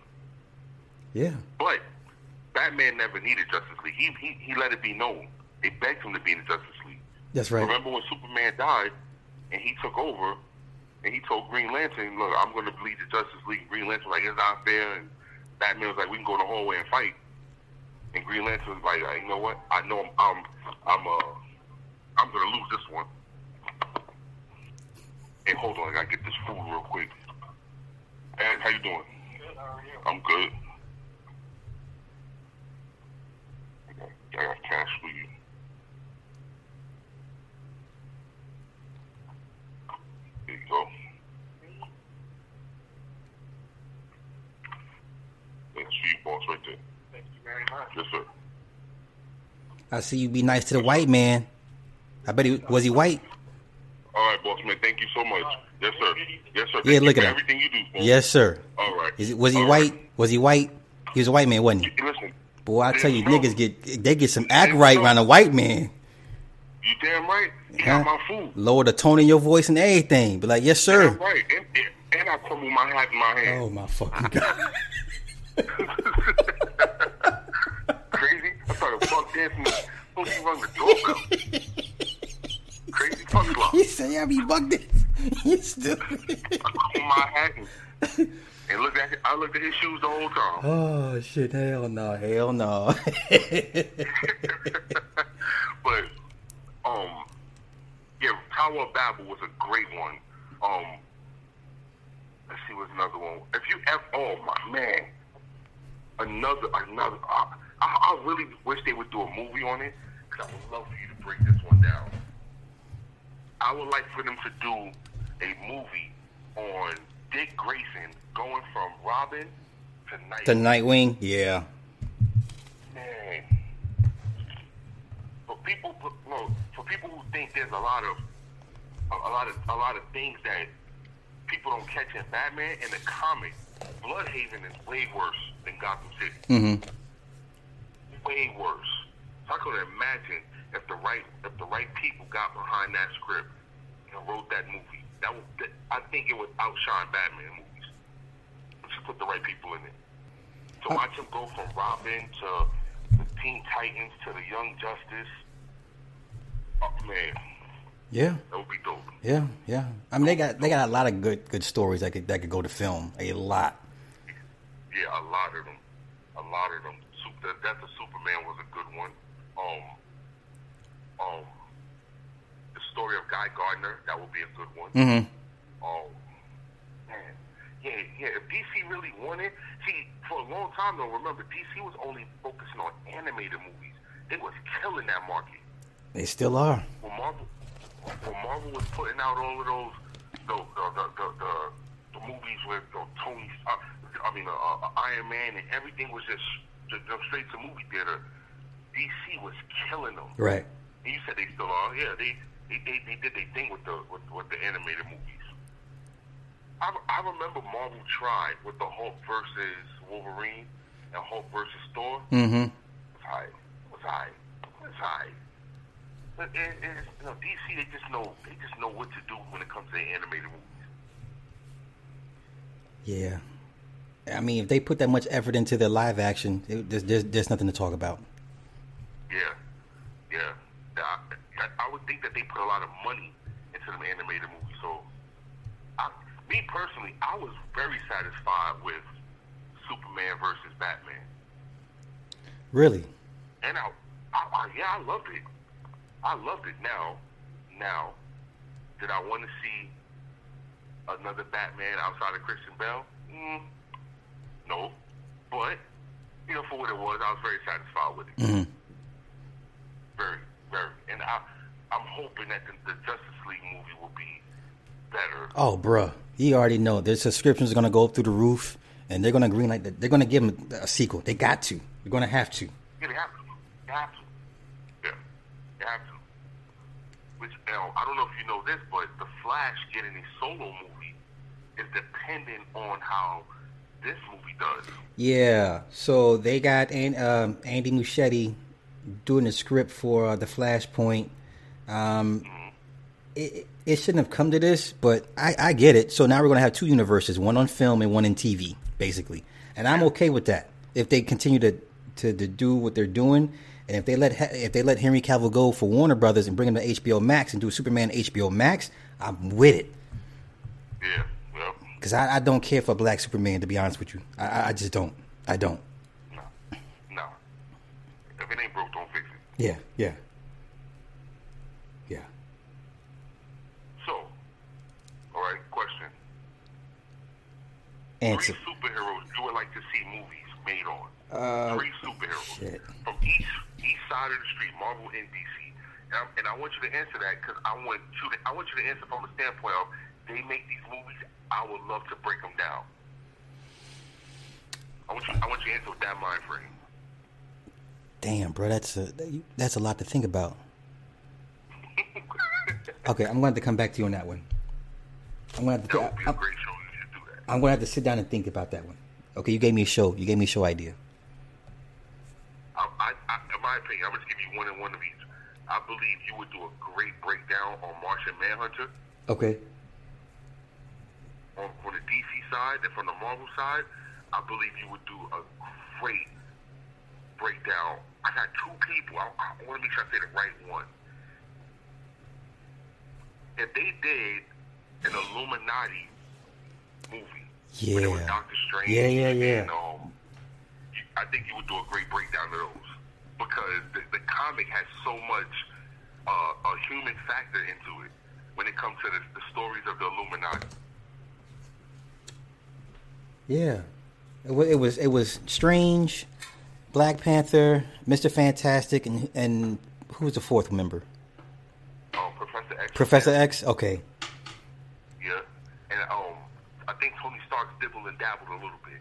S1: yeah.
S2: But Batman never needed Justice League. He he, he let it be known. They begged him to be in the Justice League.
S1: That's right.
S2: Remember when Superman died and he took over and he told Green Lantern, look, I'm going to lead the Justice League. Green Lantern was like, it's not fair. And Batman was like, we can go in the hallway and fight. And Green Lantern was like, you know what? I know I'm, I'm, I'm, uh, I'm to lose this one. Hey, hold on. I got to get this food real quick. Ed, how you doing?
S3: Good, how are you?
S2: I'm good. I got, I got cash for you. There you go. That's for you, boss, right there.
S3: Thank you very much.
S2: Yes, sir.
S1: I see you be nice to the white man. I bet he was he white.
S2: All right, boss man. Thank you so much. Yes, sir. Yes, sir. Thank
S1: Yeah, look
S2: for
S1: at him.
S2: everything you do. boss.
S1: Yes, sir.
S2: All right.
S1: Is it, was he
S2: All
S1: white?
S2: right.
S1: Was he white? He was a white man, wasn't he?
S2: Listen,
S1: Boy, I tell you,
S2: There's no-
S1: niggas get they get some act right around a white man.
S2: you damn right. You
S1: Huh?
S2: got my food.
S1: Lower the tone in your voice and everything. Be like, yes, sir.
S2: Damn right. And, and, and I crumble my hat in my hand.
S1: Oh my fucking god. [laughs] [laughs]
S2: I started fuck dancing. Supposed to rung the doorbell. Crazy fuck slop. [laughs]
S1: he said, "Yeah, be bugged this." You stupid.
S2: I crumbled my hat and, and looked at I looked at his shoes the whole time.
S1: Oh shit! Hell no! Hell no! [laughs]
S2: but um, yeah, Tower of Babel was a great one. Um, let's see what's another one. If you ever, oh my man, another another. Uh, I, I really wish they would do a movie on it because I would love for you to break this one down. I would like for them to do a movie on Dick Grayson going from Robin to Night.
S1: to Nightwing, yeah.
S2: Man, for people, no, for people who think there's a lot of, a, a lot of, a lot of things that people don't catch in Batman in the comic, Blüdhaven is way worse than Gotham City.
S1: Mm-hmm.
S2: Way worse. So I could imagine if the right, if the right people got behind that script and wrote that movie, that would, I think it would outshine Batman movies. Just put the right people in it. To watch him go from Robin to the Teen Titans to the Young Justice, oh man,
S1: Yeah,
S2: that would be dope.
S1: yeah, yeah. I mean, they got they got a lot of good good stories that could that could go to film. A lot.
S2: Yeah, a lot of them, a lot of them. Super, Death of Superman was a good one. Um, um, the story of Guy Gardner, that would be a good one.
S1: Mm-hmm.
S2: Oh, man. Yeah, yeah. If DC really wanted, see, for a long time though, remember, DC was only focusing on animated movies. They was killing that market.
S1: They still are.
S2: When Marvel, when Marvel was putting out all of those, the the the the, the, the movies with uh, Tony, uh, I mean, uh, uh, Iron Man, and everything was just, just just straight to movie theater. DC was killing them.
S1: Right.
S2: And you said they still are. Yeah, they they, they, they did their thing with the with, with the animated movies. I, I remember Marvel tried with the Hulk versus Wolverine and Hulk versus Thor.
S1: Mm-hmm.
S2: It's high. It's high. It's high. But it, it's, you know, DC they just know they just know what to do when it comes to the animated movies.
S1: Yeah. I mean, if they put that much effort into their live action, it, there's, there's there's nothing to talk about.
S2: Yeah, yeah. I, I, would think that they put a lot of money into them animated movies. So, I, me personally, I was very satisfied with Superman versus Batman.
S1: Really?
S2: And I, I, I yeah, I loved it. I loved it. Now, now, did I want to see another Batman outside of Christian Bale? Mm, no, but you know, for what it was, I was very satisfied with it.
S1: Mm-hmm.
S2: Very, very, and I, I'm hoping that the, the Justice League movie will be better.
S1: Oh, bruh, you already know their subscriptions are gonna go up through the roof, and they're gonna green like they're gonna give them a sequel. They got to. They're gonna have to.
S2: Yeah, they have to. They have to. Yeah, they have to. Which, you know, I don't know if you know this, but the Flash getting a solo movie is dependent on how this movie does.
S1: Yeah. So they got An- um, Andy Muschietti doing the script for uh, the Flashpoint. Um, it, it shouldn't have come to this, but I, I get it. So now we're gonna have two universes, one on film and one in TV, basically, and I'm okay with that. If they continue to to, to do what they're doing, and if they let if they let Henry Cavill go for Warner Brothers and bring him to HBO Max and do Superman HBO Max, I'm with it.
S2: Yeah,
S1: Because I, I don't care for Black Superman, to be honest with you. I, I- just don't. I don't.
S2: no, no. If it ain't broke, don't fix it.
S1: Yeah, yeah. Yeah.
S2: So, all right, question.
S1: Answer.
S2: Three superheroes you would like to see movies made on.
S1: Uh,
S2: Three superheroes
S1: shit.
S2: from each each side of the street, Marvel and DC. And, and I want you to answer that because I want you to I want you to answer from the standpoint of they make these movies. I would love to break them down. I want you I want you to answer with that mind frame.
S1: Damn, bro, that's a that's a lot to think about. Okay, I'm going to have to come back to you on that one. I'm going to have
S2: that
S1: to.
S2: be a
S1: I'm,
S2: great show. You do that.
S1: I'm going to have to sit down and think about that one. Okay, you gave me a show. You gave me a show idea.
S2: I, I, I, in my opinion, I'm going to give you one and one of each. I believe you would do a great breakdown on Martian Manhunter
S1: Okay.
S2: On, on the DC side and from the Marvel side. I believe you would do a great breakdown. I got two people. I, I want to make sure I say the right one. If they did an Illuminati movie, where there was
S1: Yeah.
S2: Doctor Strange,
S1: Yeah, yeah, yeah.
S2: and, um, I think you would do a great breakdown of those because the, the comic has so much uh, a human factor into it when it comes to the, the stories of the Illuminati.
S1: Yeah. It was, it was it was strange, Black Panther, Mister Fantastic, and and who was the fourth member?
S2: Um, Professor X.
S1: Professor X. Okay.
S2: Yeah, and um, I think Tony Stark dibbled and dabbled a little bit.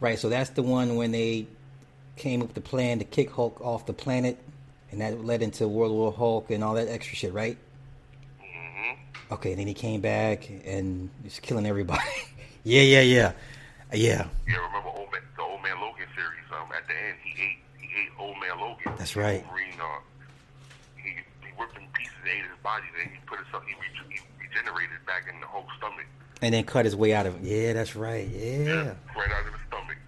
S1: Right. So that's the one when they came up with the plan to kick Hulk off the planet, and that led into World War Hulk and all that extra shit, right?
S2: hmm
S1: Okay. Then he came back and he's killing everybody. [laughs] yeah, yeah, yeah, yeah.
S2: Yeah, remember old man, the Old Man Logan series? Um, at the end, he ate he ate Old Man Logan.
S1: That's right.
S2: Wolverine, uh, he he ripped in pieces, and ate his body, then he put himself, he, re- he regenerated back in the Hulk's stomach.
S1: And then cut his way out of it. Yeah, that's right. Yeah.
S2: right out of his stomach.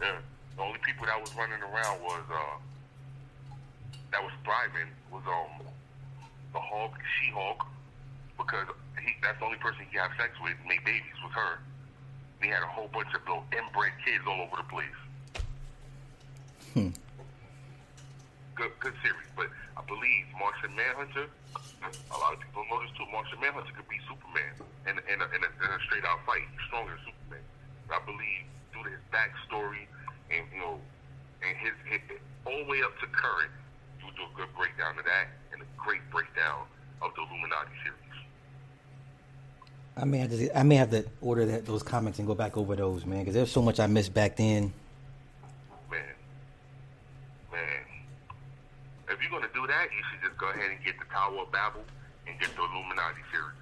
S2: Yeah. The only people that was running around was uh that was thriving was um the Hulk, She Hulk, because he that's the only person he could have sex with, and make babies was her. He had a whole bunch of little inbred kids all over the place.
S1: Hmm.
S2: Good good series, but I believe Martian Manhunter. A lot of people know this too. Martian Manhunter could be Superman in in a, in a, in a straight out fight. He's stronger than Superman. But I believe due to his backstory and you know and his, his all the way up to current, you would do a good breakdown of that and a great breakdown of the Illuminati series.
S1: I may have to. I may have to order that those comics and go back over those, man, because there's so much I missed back then.
S2: Man, man. If you're gonna do that, you should just go ahead and get the Tower of Babel and get the Illuminati series.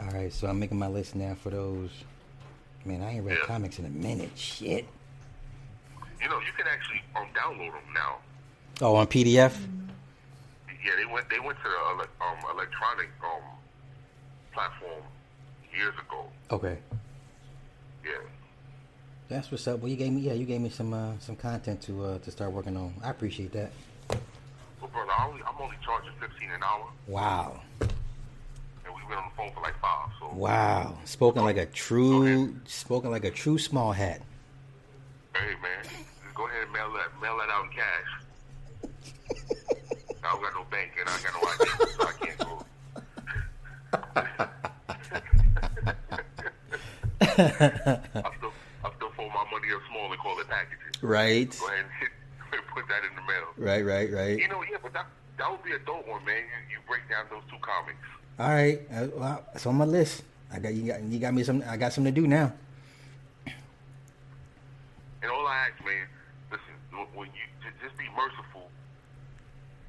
S1: All right, so I'm making my list now for those. Man, I ain't read
S2: Yeah.
S1: comics in a minute. Shit.
S2: You know, you can actually um download them now.
S1: Oh, on PDF.
S2: Yeah, they went they went to the um electronic um platform years ago.
S1: Okay.
S2: Yeah.
S1: That's what's up. Well, you gave me. Yeah, you gave me some uh, some content to uh, to start working on. I appreciate that.
S2: But brother, I only, I'm only charging fifteen an hour.
S1: Wow.
S2: and we've been on the phone for like five. So
S1: Wow, spoken like a true, spoken like a true small hat.
S2: hey man, just go ahead and mail that mail that out in cash. [laughs] I don't got no bank and I got no ID, so I can't go. [laughs] I still I still fold my money up small and call it packaging.
S1: Right,
S2: Go ahead and hit, [laughs] put that in the mail.
S1: right, right, right.
S2: You know, yeah, but that that would be a dope one, man. You, you break down those two comics.
S1: All right, uh, well, it's on my list. I got you. Got you got me some. I got something to do now.
S2: And all I ask, man, listen, when you just be merciful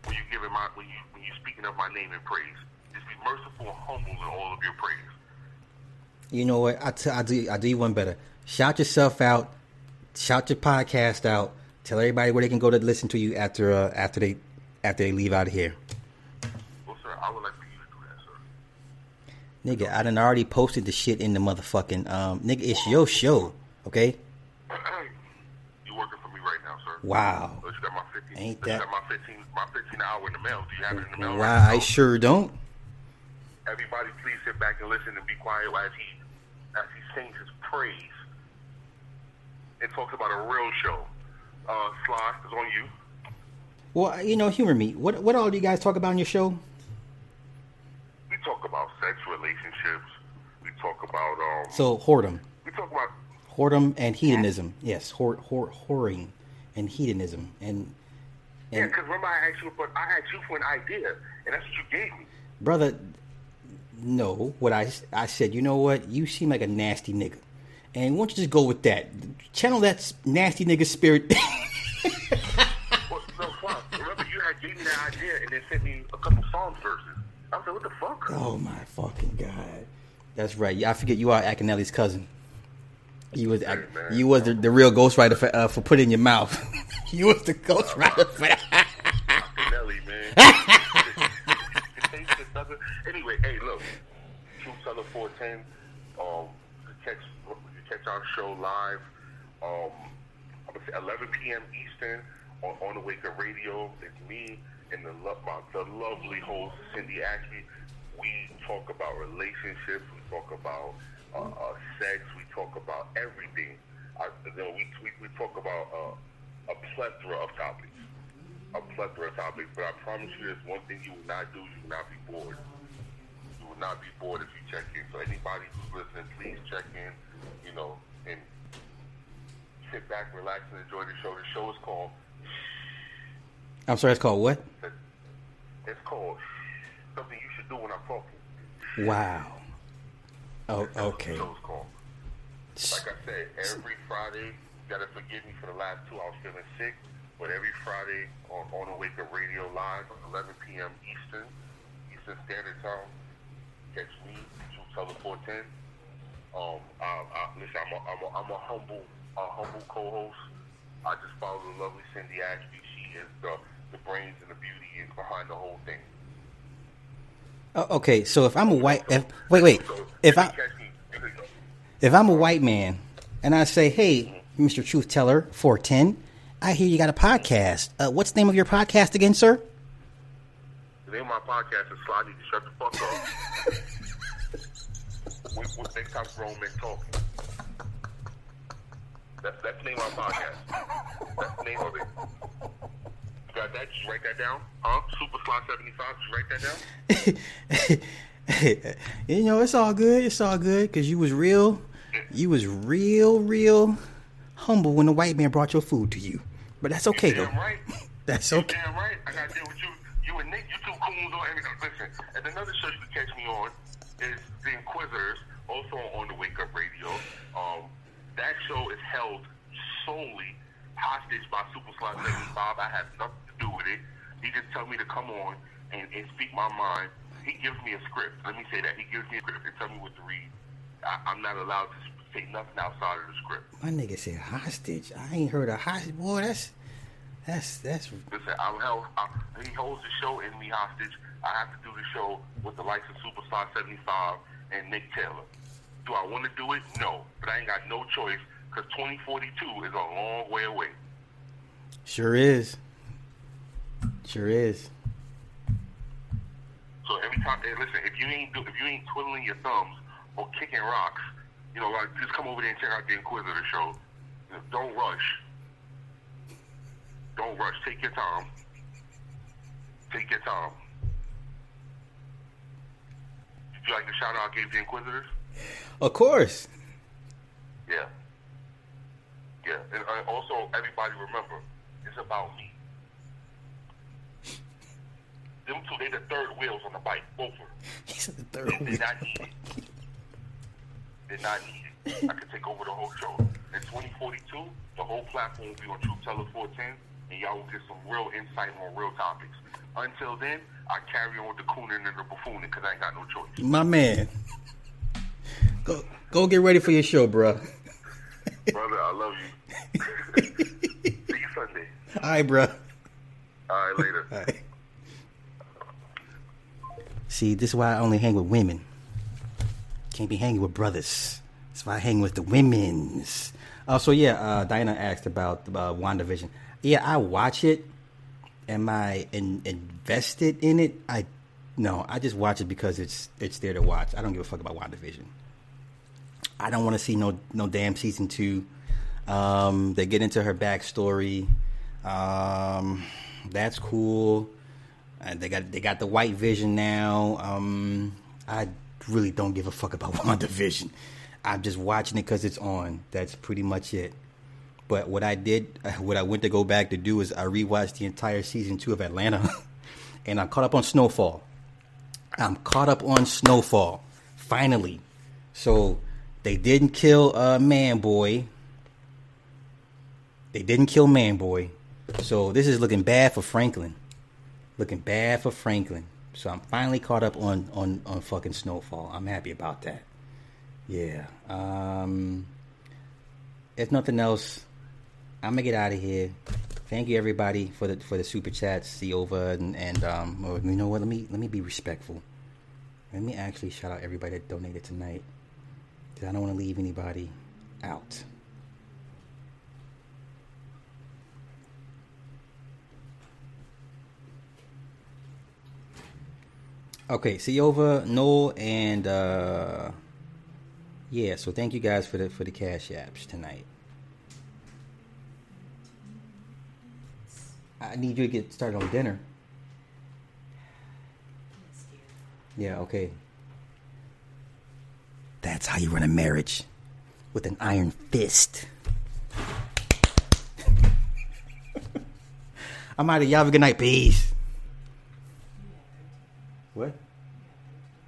S2: when you giving my when you when you speaking of my name in praise. Just be merciful and humble in all of your praise.
S1: You know what? I t- I do. I do you one better. Shout yourself out. Shout your podcast out. Tell everybody where they can go to listen to you after uh, after they after they leave out of here.
S2: Well, sir, I would like for you to do that, sir.
S1: Nigga, I done already posted the shit in the motherfucking um. Nigga, it's your show. Okay.
S2: you working for me right now, sir?
S1: Wow.
S2: But you got my fifteen.
S1: Ain't
S2: you
S1: that-
S2: my fifteen? My fifteen hour in the mail. Do you have it in the mail?
S1: Wow.
S2: right
S1: I sure don't.
S2: Everybody, please sit back and listen and be quiet as he sings his praise. It talks about a real show. Uh, Sly is on you.
S1: Well, you know, humor me. What what all do you guys talk about on your show?
S2: We talk about sex relationships. We talk about um.
S1: So whoredom,
S2: we talk about
S1: whoredom and hedonism. Yes, whore, whore, whoring and hedonism and
S2: yeah. Because remember, I asked you for I asked you for an idea, and that's what you gave me.
S1: brother. No, what I I said. You know what? You seem like a nasty nigga, and why don't you just go with that? Channel that nasty nigga spirit. [laughs]
S2: Well, no, fuck. Remember, you had gave me that idea and then sent me a couple Psalms verses. I was like, what the fuck?
S1: oh my fucking god! That's right. I forget you are Akinelli's cousin. You was
S2: man.
S1: you was the, the real ghostwriter for uh, for put in your mouth. [laughs] you was the ghostwriter for that.
S2: Anyway, hey, look. True Teller 410. Um, catch, you catch our show live. Um, I'm gonna say 11 p.m. Eastern on On the Wake Up Radio. It's me and the lo- my, the lovely host Cindy Ashby. We talk about relationships. We talk about uh, uh, sex. We talk about everything. I, you know, we, we we talk about uh, a plethora of topics a plethora of topics, but I promise you there's one thing you will not do. You will not be bored. You will not be bored if you check in. So anybody who's listening, please check in, you know, and sit back, relax, and enjoy the show. The show is called,
S1: I'm sorry. It's called what?
S2: it's called something you should do when I'm talking.
S1: Wow. Oh, okay.
S2: The show is called. Like I said, every Friday, you gotta forgive me for the last two. I was feeling sick, but every Friday on on the Wake Up Radio Live, 11 p.m. Eastern, Eastern Standard Time. Catch me, True Teller 410. Um, I, I, listen, I'm a, I'm a, I'm a humble, a humble co-host. I just follow the lovely Cindy Ashby. She is the the brains and the beauty is behind the whole thing.
S1: Oh, okay. So if I'm a white, if, wait, wait. If I
S2: can catch me, you can-
S1: if I'm a white man and I say, "Hey, Mr. Truth Teller, four ten, I hear you got a podcast. Uh, what's the name of your podcast again, sir?"
S2: The name of my podcast is Slide Need to Shut the Fuck Up. [laughs] we, we, next time grown men talking. That's, that's the name of my podcast. That's the name of it. You got that? Just write that down. Huh? Super Slide 75. Just write that down. [laughs]
S1: you know, it's all good. It's all good because you was real. You was real, real humble when the white man brought your food to you. But that's okay though.
S2: Right. [laughs]
S1: That's okay.
S2: Damn right. I got to deal with you. You and Nick, you two coons on every Listen, and another show you can catch me on is The Inquisitors, also on the Wake Up Radio. Um, that show is held solely hostage by Super Slot 75. I have nothing to do with it. He just tells me to come on and, and speak my mind. He gives me a script. Let me say that. He gives me a script and tell me what to read. I, I'm not allowed to say nothing outside of the script.
S1: My nigga said hostage. I ain't heard of hostage. Boy, that's that's that's
S2: Listen, I'm held, I, he holds the show in me hostage. I have to do the show with the likes of Superstar 75 and Nick Taylor. Do I want to do it? No. But I ain't got no choice because 2042 is a long way away.
S1: sure is. Sure is.
S2: So every time, hey, listen, if you ain't do, if you ain't twiddling your thumbs or kicking rocks, you know, like just come over there and check out the Inquisitor show. You know, don't rush. Don't rush. Take your time. Take your time. Did you like the shout out I gave the Inquisitors?
S1: Of course.
S2: Yeah. Yeah. And uh, also, everybody remember, it's about me. Them two, they the third wheels on the bike, both of them. [laughs]
S1: He's the third
S2: They,
S1: wheel.
S2: they're not needed. They're not needed. I could take over the whole show. In 2042, the whole platform will be on Truth Teller 410, and y'all will get some real insight on real topics. Until then, I carry on with the cooning and the buffooning because I ain't got no choice.
S1: My man. Go go get ready for your show, bro.
S2: Brother, I love you. [laughs] See you Sunday.
S1: All right, bro.
S2: All right, later.
S1: All right. See, this is why I only hang with women. Can't be hanging with brothers. That's why I hang with the women's. Oh, so yeah, uh, Diana asked about uh, WandaVision. Yeah, I watch it. Am I in, invested in it? I no, I just watch it because it's it's there to watch. I don't give a fuck about WandaVision. I don't want to see no no damn season two. Um, they get into her backstory. Um, that's cool. And they got they got the white vision now. Um, I really don't give a fuck about [laughs] WandaVision. I'm just watching it because it's on. That's pretty much it. But what I did, [laughs] what I went to go back to do is I rewatched the entire season two of Atlanta, [laughs] and I'm caught up on Snowfall. I'm caught up on Snowfall, finally. So they didn't kill uh, Man Boy. They didn't kill Man Boy. So this is looking bad for Franklin. Looking bad for Franklin. So I'm finally caught up on on on fucking Snowfall. I'm happy about that. Yeah. Um if nothing else, I'm gonna get out of here. Thank you everybody for the for the super chats, see over and, and um or, you know what, let me let me be respectful. Let me actually shout out everybody that donated tonight. Cause I don't want to leave anybody out. Okay, over Noel and uh yeah, so thank you guys for the for the cash apps tonight. I need you to get started on dinner. Yeah, okay. That's how you run a marriage with an iron fist. [laughs] I'm out of y'all. Have a good night. Peace. What?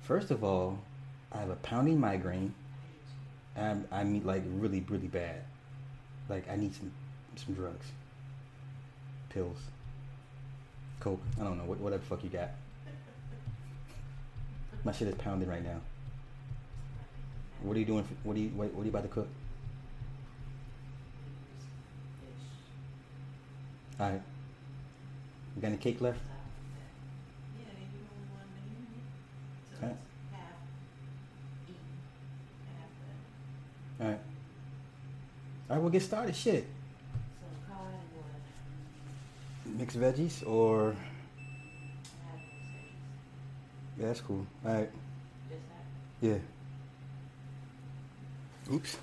S1: First of all, I have a pounding migraine. And I'm, I mean, like really, really bad. Like I need some, some drugs, pills, coke. I don't know what, whatever fuck you got. My shit is pounding right now. What are you doing? For, what are you? What, what are you about to cook? All right. You got any cake left? Alright. All right. All right, we'll get started. Shit. Mixed veggies or yeah, that's cool. All right. Yeah. Oops.